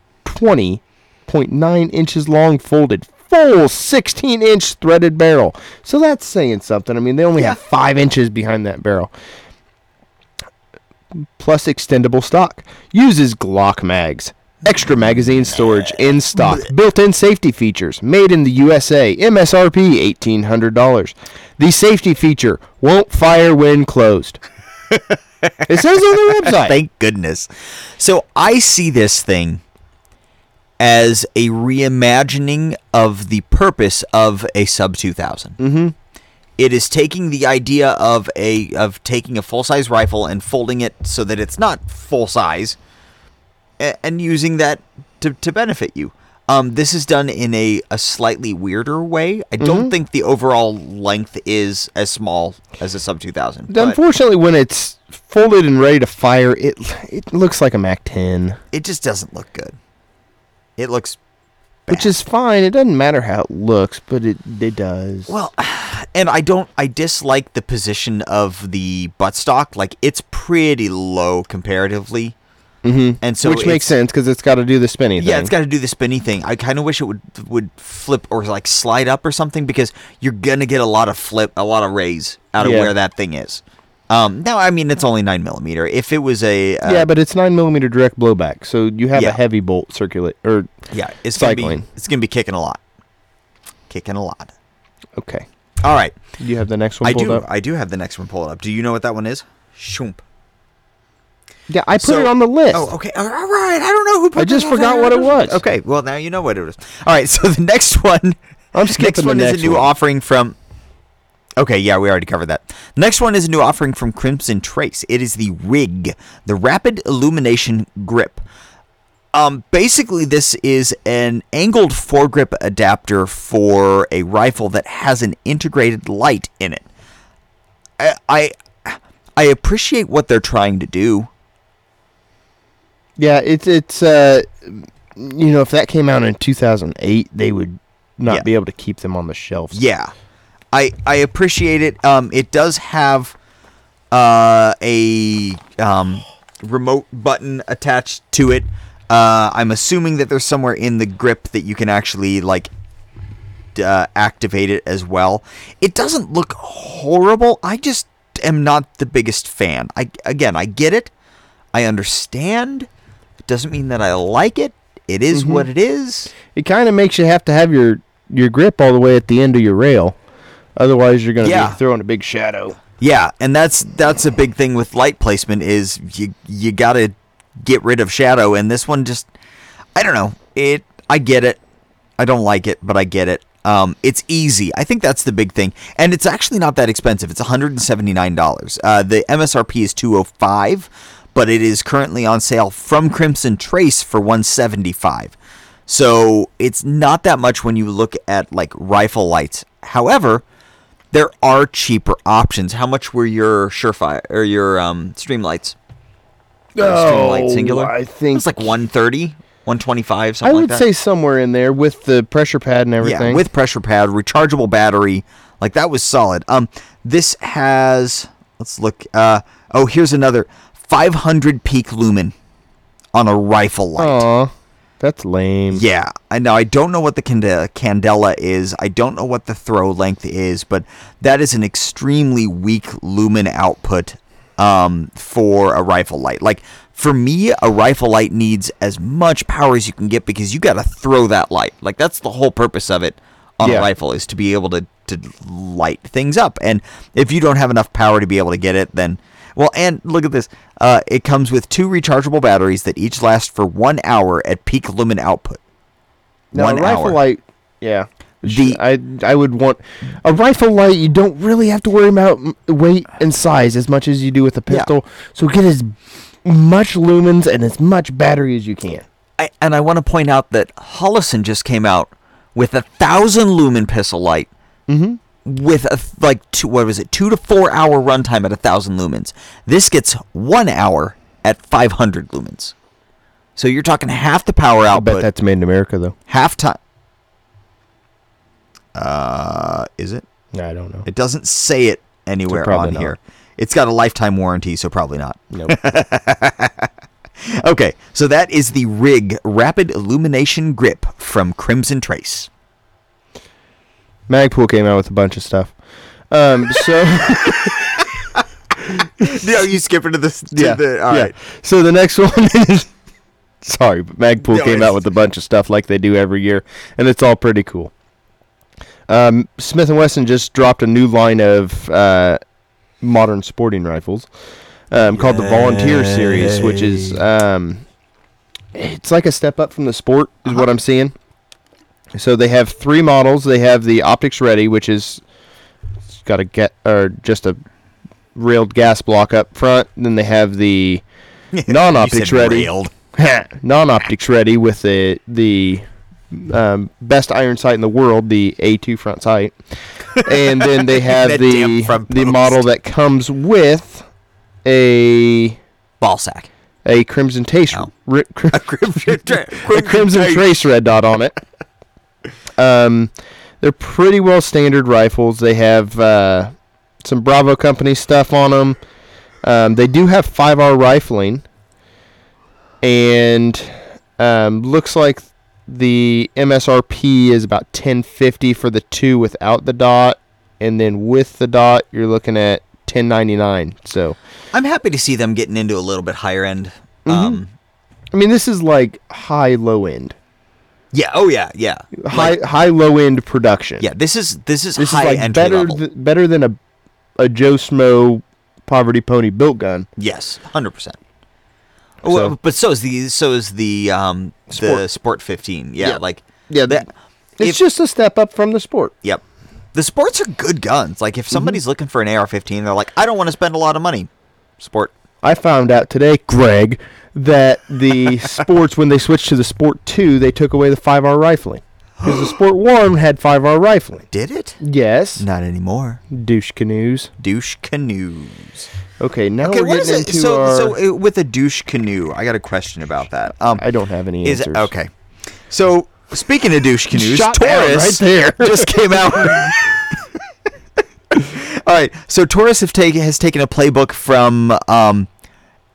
20.9 inches long folded. Full 16 inch threaded barrel. So that's saying something. I mean, they only have 5 inches behind that barrel plus extendable stock. Uses Glock mags. Extra magazine storage in stock. Built-in safety features. Made in the USA. MSRP $1,800. The safety feature won't fire when closed. it says on the website. Thank goodness. So I see this thing as a reimagining of the purpose of a sub 2000. Mm-hmm. is taking the idea of a of taking a full size rifle and folding it so that it's not full size, and using that to, to benefit you. Um, this is done in a, a slightly weirder way. I don't think the overall length is as small as a sub 2000. but Unfortunately, when it's folded and ready to fire, it it looks like a Mac 10, it just doesn't look good. It looks which is fine. It doesn't matter how it looks, but it it does. Well, and I don't. I dislike the position of the buttstock. Like it's pretty low comparatively, mm-hmm. and so which makes sense because it's got to do the spinning thing. Yeah, it's got to do the spinny thing. I kind of wish it would would flip or like slide up or something because you're gonna get a lot of flip, a lot of raise out of Yeah. where that thing is. Um, now, I mean, it's only nine millimeter. If it was a uh, yeah, but it's nine millimeter direct blowback, so you have Yeah. a heavy bolt circulate. Or yeah, it's gonna cycling. be it's gonna be kicking a lot, kicking a lot. okay, All right, you have the next one I pulled do. up? I do have the next one pulled up. Do you know what that one is? Shoomp. yeah, I put So- it on the list. Oh, okay. All right. I don't know who put it on the list. I just forgot there. what it was. Okay. Well, now you know what it is. All right. So the next one. I'm next skipping the one is next a new one. offering from. Okay, yeah, we already covered that. Next one is a new offering from Crimson Trace. It is the Rig, the Rapid Illumination Grip. Um, basically, this is an angled foregrip adapter for a rifle that has an integrated light in it. I, I, I appreciate what they're trying to do. Yeah, it's it's uh, you know, if that came out in 2008, they would not Yeah. be able to keep them on the shelves. Yeah, I I appreciate it. Um, it does have uh a um remote button attached to it. Uh, I'm assuming that there's somewhere in the grip that you can actually like uh, activate it as well. It doesn't look horrible. I just am not the biggest fan. I again, I get it. I understand. It doesn't mean that I like it. It is Mm-hmm. what it is. It kind of makes you have to have your your grip all the way at the end of your rail, otherwise you're gonna Yeah. be throwing a big shadow. Yeah, and that's that's a big thing with light placement is you you got to get rid of shadow and this one just I don't know. It I get it. I don't like it, but I get it. Um, it's easy. I think that's the big thing, and it's actually not that expensive. It's one hundred and seventy nine dollars. Uh, the MSRP is two hundred five, but it is currently on sale from Crimson Trace for one seventy five. So it's not that much when you look at like rifle lights. However, there are cheaper options. How much were your Surefire or your um, Streamlights? Streamlight singular. Oh, I think It's like 130, 125, I something would like that. say somewhere in there with the pressure pad and everything. Yeah, with pressure pad, rechargeable battery, like that was solid. Um, this has let's look. Uh, oh, here's another 500 peak lumen on a rifle light. Aw. That's lame. Yeah, I know. I don't know what the cande- candela is. I don't know what the throw length is, but that is an extremely weak lumen output um, for a rifle light. Like for me, a rifle light needs as much power as you can get because you got to throw that light. Like that's the whole purpose of it on Yeah. a rifle is to be able to to light things up. And if you don't have enough power to be able to get it, then well, and look at this. Uh, it comes with two rechargeable batteries that each last for one hour at peak lumen output. Now, one a rifle hour. light, yeah. The- I I would want a rifle light. You don't really have to worry about weight and size as much as you do with a Yeah. pistol. So get as much lumens and as much battery as you can. I, and I want to point out that Holosun just came out with a thousand lumen pistol light Mm-hmm. With a like two, what was it two to four hour runtime at a thousand lumens. This gets one hour at five hundred lumens. So you're talking half the power output. I bet that's made in America though. half time. Uh, is it? I don't know. It doesn't say it anywhere probably on not. here. It's got a lifetime warranty, so probably not. Nope. Okay, so that is the Rig Rapid Illumination Grip from Crimson Trace. Magpul came out with a bunch of stuff. Um, so no, you skip into this. Yeah, the, all yeah. right. So the next one is sorry, but Magpul No, came out with a bunch of stuff like they do every year, and it's all pretty cool. Um, Smith and Wesson just dropped a new line of uh, modern sporting rifles um, called the Volunteer Series, which is um, it's like a step up from the Sport, is what Uh-huh. I'm seeing. So they have three models. They have the Optics Ready, which is it's got a get or just a railed gas block up front. Then they have the non-optics ready, non-optics ready with the the um, best iron sight in the world, the A2 front sight, and then they have the the model that comes with a Ball sack. a crimson trace Oh. ri- cri- Crimson Tra- a crimson trace red dot on it. Um, they're pretty well standard rifles. They have uh, some Bravo Company stuff on them. Um, they do have five R rifling, and um, looks like the MSRP is about ten fifty for the two without the dot, and then with the dot, you're looking at ten ninety nine. So, I'm happy to see them getting into a little bit higher end. Mm-hmm. Um, I mean, this is like high low end, yeah. Oh yeah. Yeah. high Like, high low end production. yeah. This is this is this high is like better th- better than a a Joe Smo poverty pony built gun. yes, hundred percent. So- Well, but so is the so is the um the Sport. Sport 15. Yeah, Yeah. like Yeah, that. It's if- just a step up from the sport. Yep. The sports are good guns. Like if somebody's looking for an AR-15, they're like, I don't want to spend a lot of money. Sport. I found out today, Greg, that the sports when they switched to the Sport Two, they took away the five R rifling because the Sport One had five R rifling. Did it? Yes, Not anymore. douche canoes. Douche canoes. Okay, now Okay, we're what is getting it? into So, our. so uh, with a douche canoe, I got a question about that. Um, I don't have any is answers. okay. So speaking of douche canoes, Shot Taurus right there. just came out. All right, so Taurus have has taken a playbook from um,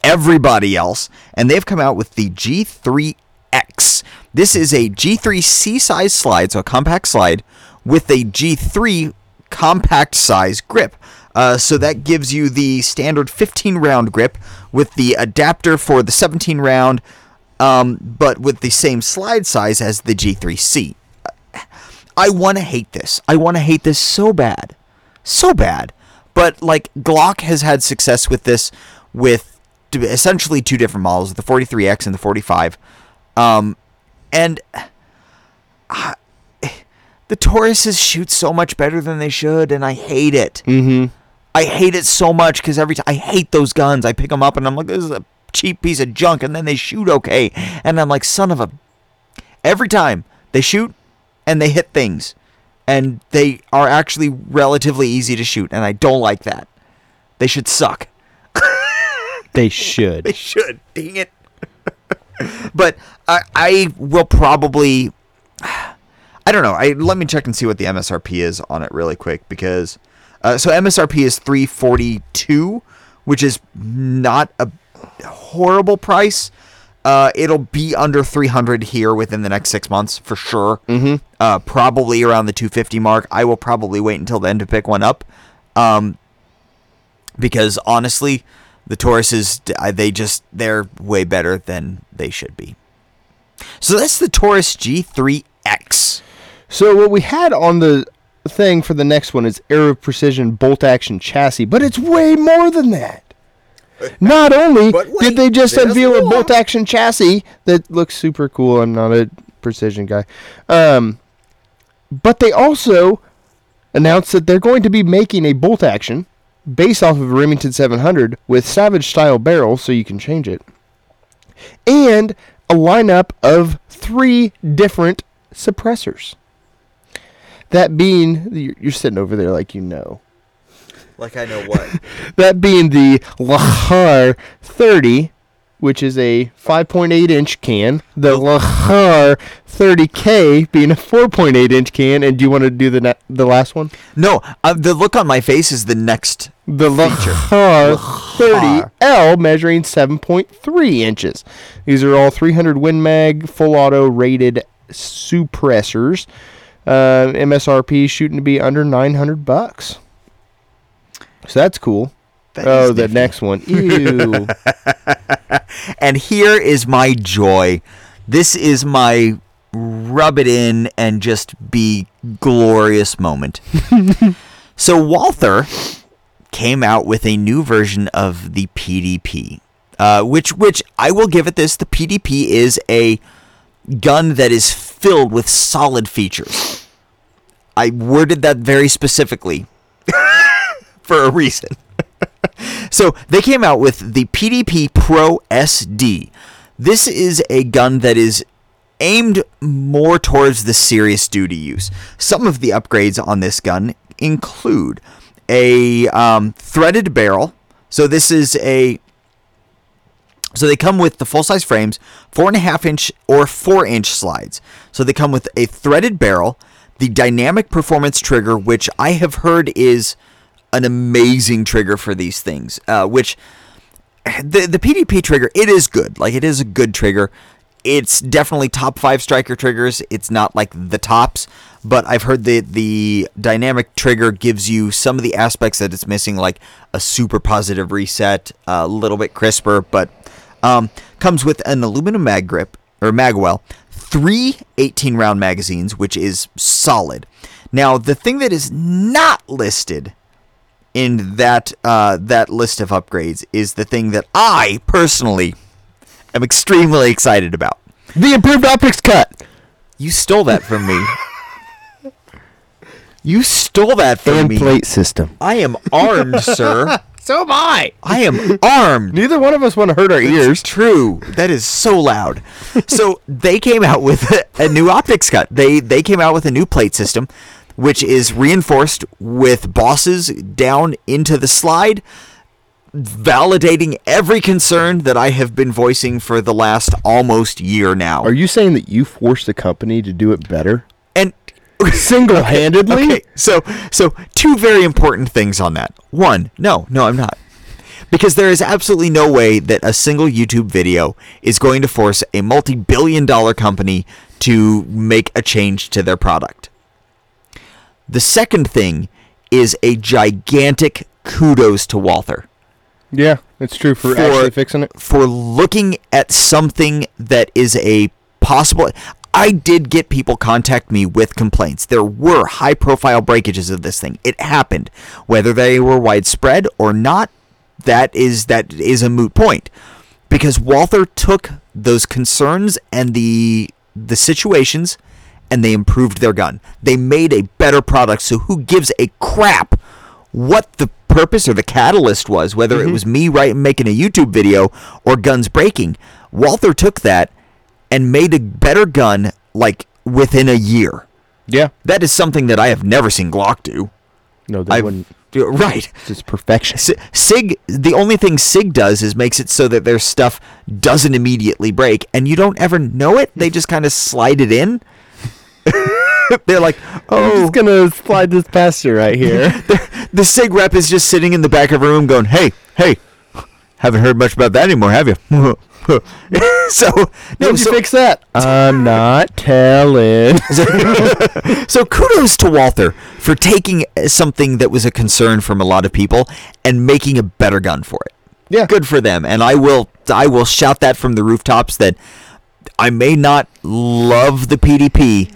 everybody else, and they've come out with the G3X. This is a G3 C size slide, so a compact slide with a G3 compact size grip. Uh, so that gives you the standard 15 round grip with the adapter for the 17 round, um, but with the same slide size as the G3C. I want to hate this. I want to hate this so bad. So bad. But like Glock has had success with this with essentially two different models, the 43X and the 45. Um and I- the Tauruses shoot so much better than they should and I hate it. Mm-hmm. I hate it so much because every time I hate those guns. I pick them up and I'm like, this is a cheap piece of junk, and then they shoot okay, and I'm like, son of a. Every time they shoot and they hit things, and they are actually relatively easy to shoot, and I don't like that. They should suck. They should. They should. Dang it. but I, I will probably. I don't know. I let me check and see what the MSRP is on it really quick because uh, so MSRP is 342, which is not a horrible price. Uh, it'll be under 300 here within the next six months for sure. Mm-hmm. Uh, probably around the 250 mark. I will probably wait until then to pick one up, um, because honestly, the Tauruses they just they're way better than they should be. So that's the Taurus G3X. So what we had on the thing for the next one is Aero Precision bolt action chassis, but it's way more than that. Not only wait, did they just unveil a bolt action chassis that looks super cool. I'm not a precision guy. Um, but they also announced that they're going to be making a bolt action based off of a Remington 700 with Savage style barrels, so you can change it, and a lineup of three different suppressors. That being, you're you're sitting over there like you know. Like I know what. That being the Lahar 30, which is a 5.8 inch can. The Lahar 30K being a 4.8 inch can. And do you want to do the ne- the last one? no, uh, the look on my face is the next. The Lahar Lahar. 30L measuring 7.3 inches. These are all 300 Win Mag full auto rated suppressors. Uh, MSRP shooting to be under 900 bucks. So that's cool. That oh, the next one. Ew. And here is my joy. This is my rub it in and just be glorious moment. so Walther came out with a new version of the PDP, uh, which which I will give it this: the PDP is a gun that is filled with solid features. I worded that very specifically for a reason. So they came out with the PDP Pro SD. This is a gun that is aimed more towards the serious duty use. Some of the upgrades on this gun include a um, threaded barrel. So this is a so they come with the full size frames, four and a half inch or four inch slides. So they come with a threaded barrel, the dynamic performance trigger, which I have heard is an amazing trigger for these things. Uh, which the the PDP trigger, it is good. Like it is a good trigger. It's definitely top five striker triggers. It's not like the tops, but I've heard that the dynamic trigger gives you some of the aspects that it's missing, like a super positive reset, a little bit crisper, but um, comes with an aluminum mag grip or magwell, three 18 round magazines, which is solid. Now, the thing that is not listed in that uh, that list of upgrades is the thing that I personally am extremely excited about. the improved optics cut. You stole that from me. You stole that from And me. plate system. I am armed, sir. So am I. I am armed. Neither one of us want to hurt our It's ears. true. That is so loud. so they came out with a, a new optics cut. They they came out with a new plate system, which is reinforced with bosses down into the slide, validating every concern that I have been voicing for the last almost year now. Are you saying that you forced the company to do it better? and Single-handedly? Okay, so so two very important things on that. One, no, no, I'm not. Because there is absolutely no way that a single YouTube video is going to force a multi-billion dollar company to make a change to their product. The second thing is a gigantic kudos to Walther Yeah, it's true for, For- actually fixing it. for looking at something that is a possible. I did get people contact me with complaints. There were high profile breakages of this thing. It happened. Whether they were widespread or not, that is that is a moot point. Because Walther took those concerns and the the situations and they improved their gun. They made a better product, so who gives a crap what the purpose or the catalyst was, whether it mm-hmm. was me right making a YouTube video or guns breaking. Walther took that and made a better gun like within a year. Yeah. That is something that I have never seen Glock do. No, they I wouldn't. Do, right. It's perfection. Sig, the only thing Sig does is makes it so that their stuff doesn't immediately break, and you don't ever know it. They hmm. just kind of slide it in. They're like, oh, I'm oh, just gonna slide this past you right here. the Sig rep is just sitting in the back of a room going, hey, hey, Haven't heard much about that anymore, have you? so no, you so, fix that? I'm not telling. so kudos to Walther for taking uh, something that was a concern from a lot of people and making a better gun for it. Yeah. Good for them. And I will I will shout that from the rooftops that I may not love the PDP,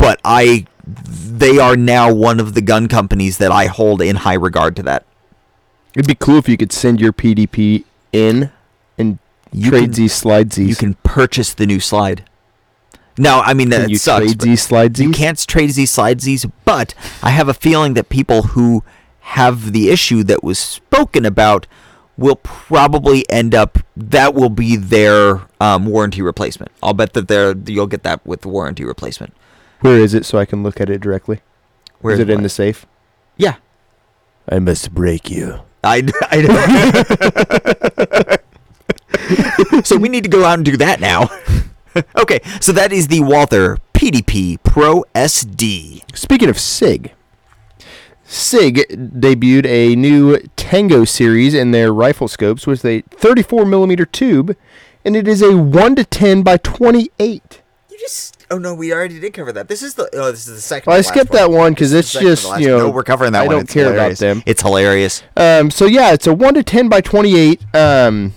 but I they are now one of the gun companies that I hold in high regard to that. It'd be cool if you could send your PDP in and You trade can- these slide You can purchase the new slide. Now, I mean that Can you sucks. trade these slide You can't trade these slides. But I have a feeling that people who have the issue that was spoken about will probably end up that will be their um, warranty replacement. I'll bet that they're, you'll get that with the warranty replacement. Where is it so I can look at it directly? Where is it in the safe? Yeah, I must break you. I, I know. so we need to go out and do that now. okay, so that is the Walther PDP Pro SD. Speaking of SIG, SIG debuted a new Tango series in their rifle scopes with a 34 millimeter tube, and it is a 1 to 10 by 28. You just oh no, we already did cover that. This is the oh this is the second. Well, I skipped that one because it's is the second to just you know no, we're covering that I one. don't It's care hilarious. about them. It's hilarious. Um, so yeah, it's a 1 to 10 by 28 um,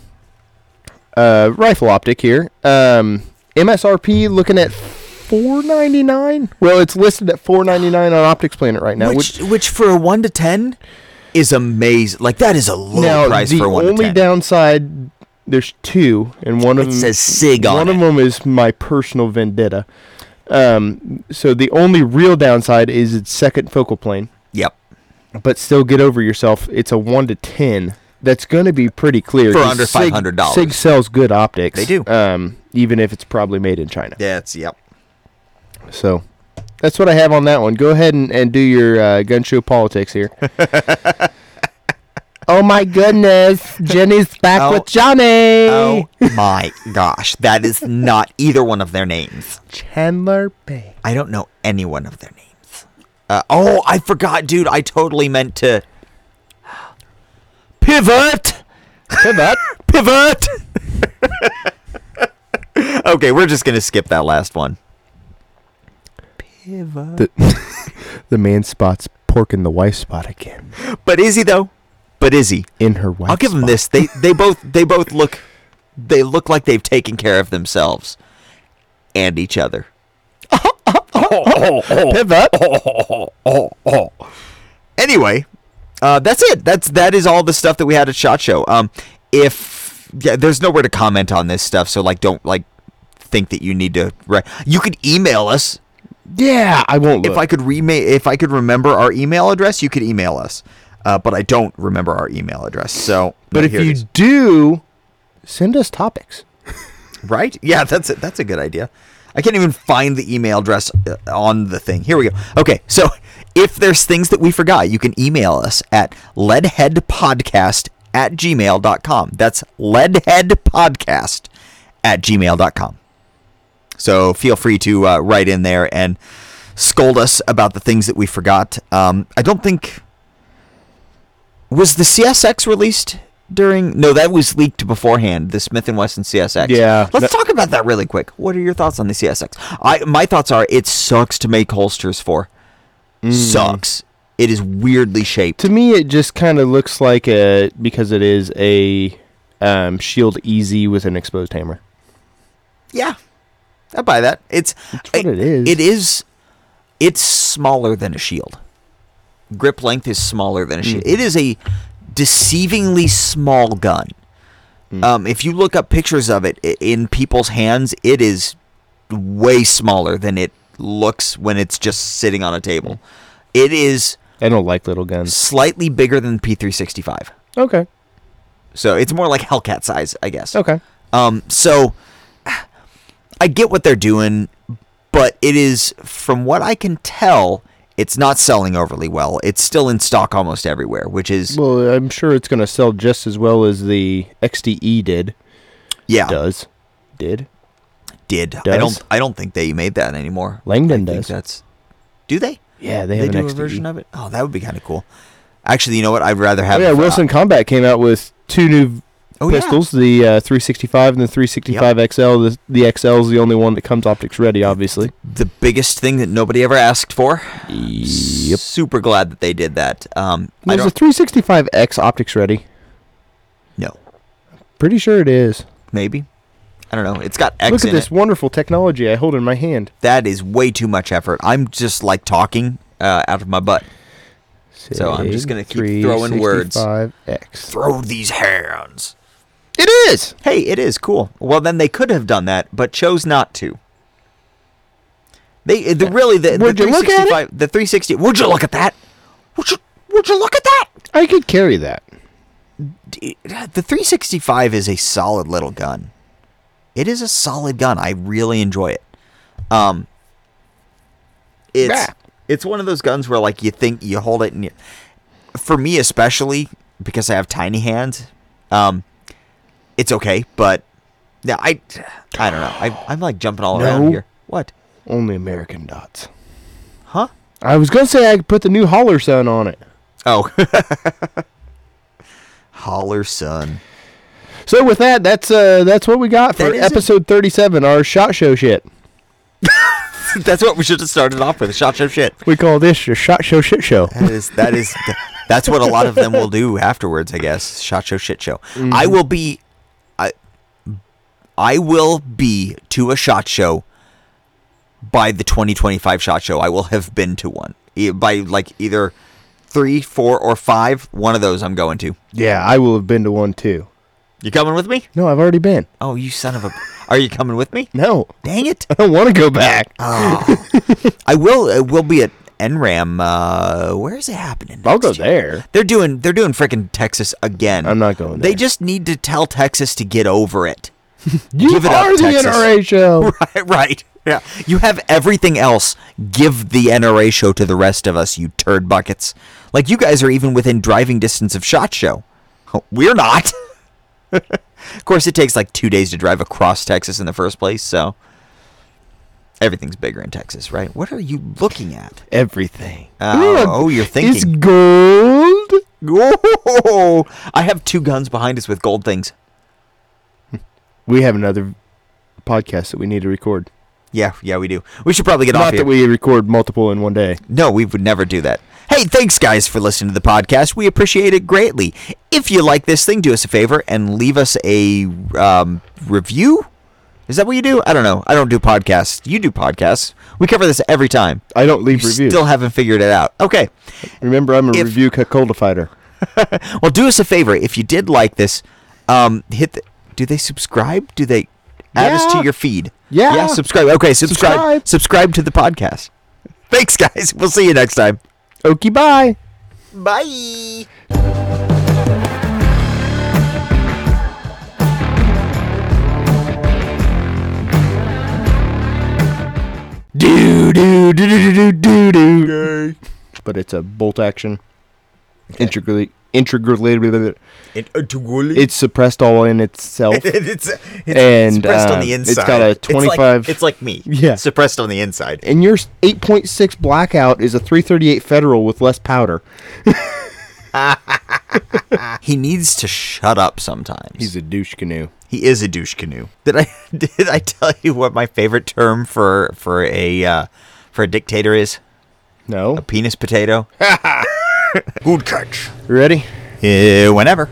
uh, rifle optic here. Um, MSRP looking at 499. Well, it's listed at 499 on Optics Planet right now. which which for a one to ten is amazing. Like that is a low now price for one only to ten. downside there's two and one of it them says Sig on one it. of them is my personal vendetta um, so the only real downside is its second focal plane Yep. but still get over yourself it's a 1 to 10 that's going to be pretty clear For 'cause under Sig- $500. sig sells good optics They do. um, even if it's probably made in china That's yep. so that's what i have on that one go ahead and, and do your uh, gun show politics here oh my goodness jenny's back Oh. with johnny Oh my gosh, that is not either one of their names. Chandler Bay. I don't know any one of their names. Uh, oh, I forgot, dude. I totally meant to pivot. Pivot. Pivot. okay, we're just gonna skip that last one. Pivot. The, the man spots pork in the wife spot again. But is he though? But is he? In her wife I'll give them this. They they both they both look they look like they've taken care of themselves and each other. Pivot. Anyway, uh, that's it. That's that is all the stuff that we had at Shot Show. Um, if yeah, there's nowhere to comment on this stuff, so like don't like think that you need to write. You could email us Yeah, I won't look. if I could rema- if I could remember our email address. You could email us, uh, but I don't remember our email address. So, but if you do, send us topics. right, yeah, that's it. That's a good idea. I can't even find the email address uh, on the thing. Here we go. Okay, so if there's things that we forgot, you can email us at leadheadpodcast at gmail.com. That's leadheadpodcast at gmail.com. So feel free to uh, write in there and scold us about the things that we forgot. Um, I don't think was the CSX released during. No, that was leaked beforehand. The Smith and Wesson CSX. Yeah, Let's that- talk about that really quick. What are your thoughts on the CSX? I my thoughts are it sucks to make holsters for. Sucks. It is weirdly shaped. To me, it just kind of looks like a because it is a um, shield easy with an exposed hammer. Yeah, I buy that. It's That's what it is. It is. It's smaller than a shield. Grip length is smaller than a shield. It is a deceivingly small gun. Um, if you look up pictures of it in people's hands, it is way smaller than it looks when it's just sitting on a table. It is I don't like little guns. slightly bigger than the P365. Okay. So it's more like Hellcat size, I guess. Okay. Um, so I get what they're doing, but it is, from what I can tell, it's not selling overly well. It's still in stock almost everywhere, which is Well, I'm sure it's going to sell just as well as the XDE did. yeah Does. Did. did. I don't I don't think they made that anymore. Langdon I think does. That's do they? Yeah, they They, have do an a XDE. version of it. Oh, that would be kind of cool. Actually, you know what? I'd rather have. Oh, yeah, the- uh, Wilson Combat came out with two new Oh, yeah. pistols, the uh, 365 and the 365 XL. The, the XL is the only one that comes optics ready, obviously. The biggest thing that nobody ever asked for. Yep. Super glad that they did that. Um, I There's 365X optics ready. no, Pretty sure it is. maybe. I don't know. It's got X Look at this it. wonderful technology I hold in my hand. That is way too much effort. I'm just like talking uh, out of my butt. So I'm just gonna keep throwing words. 365X. Throw these hands. It is. Hey, it is cool. Well, then they could have done that, but chose not to. They the, really the, Would the you look at it? 365 the 360. Would you look at that? Would you Would you look at that? I could carry that. The 365 is a solid little gun. It is a solid gun. I really enjoy it. Um, it's Yeah. it's one of those guns where like you think you hold it and you, for me especially because I have tiny hands, um, it's okay. But yeah, I I don't know. I I'm like jumping all around No. here. What? Only American dots. Huh? I was gonna say I could put the new Holler Sun on it. Oh. Holler son. So with that, that's uh that's what we got for That is it. episode thirty-seven. Our shot show shit. That's what we should have started off with. Shot show shit. We call this your shot show shit show. That is that is that's what a lot of them will do afterwards, I guess. Shot show, shit show. I will be, I, I will be to a shot show by the 2025 shot show. I will have been to one by like either three, four, or five. One of those I'm going to. Yeah, I will have been to one too. You coming with me? No, I've already been. Oh, you son of a! Are you coming with me? No, Dang it! I don't want to go back. I will. Uh, we'll be at NRAAM. Uh, where is it happening? I'll go year? there. They're doing they're doing frickin' Texas again. I'm not going They just need to tell Texas to get over it. You give it up, are the Texas. NRA show. right, right. Yeah. You have everything else. Give the NRA show to the rest of us, you turd buckets. Like you guys are even within driving distance of Shot Show. We're not. of course, it takes like two days to drive across Texas in the first place, so everything's bigger in Texas, right? What are you looking at? Everything. Oh, Look, oh, you're thinking. It's thinking. gold. Oh, I have two guns behind us with gold things. We have another podcast that we need to record. Yeah, yeah, we do. We should probably get Not off here. that we record multiple in one day. No, we would never do that. Hey, thanks guys for listening to the podcast. We appreciate it greatly. If you like this thing, do us a favor and leave us a um, review. Is that what you do? I don't know. I don't do podcasts. You do podcasts. We cover this every time. I don't leave You reviews. still haven't figured it out. Okay. Remember, I'm a If- review fighter. Well, do us a favor. If you did like this, um, hit the. Do they subscribe? Do they add us to your feed? Yeah. Yeah, subscribe. Okay, subscribe. Subscribe. Subscribe to the podcast. Thanks, guys. We'll see you next time. Okay, bye. Bye. Do do do do do do do. But it's a bolt action. Integrally, integrally. It's suppressed all in itself. it's, it's And, suppressed on um, the it's inside. got a It's like- 25 It's like, me. Yeah. Suppressed on the inside. and your 8.6 blackout is a 338 Federal with less powder. He needs to shut up sometimes. He's a douche canoe. he is a douche canoe. Did I did I tell you what my favorite term for for a uh, for a dictator is? No. A penis potato. Good catch. Ready? Uh, whenever.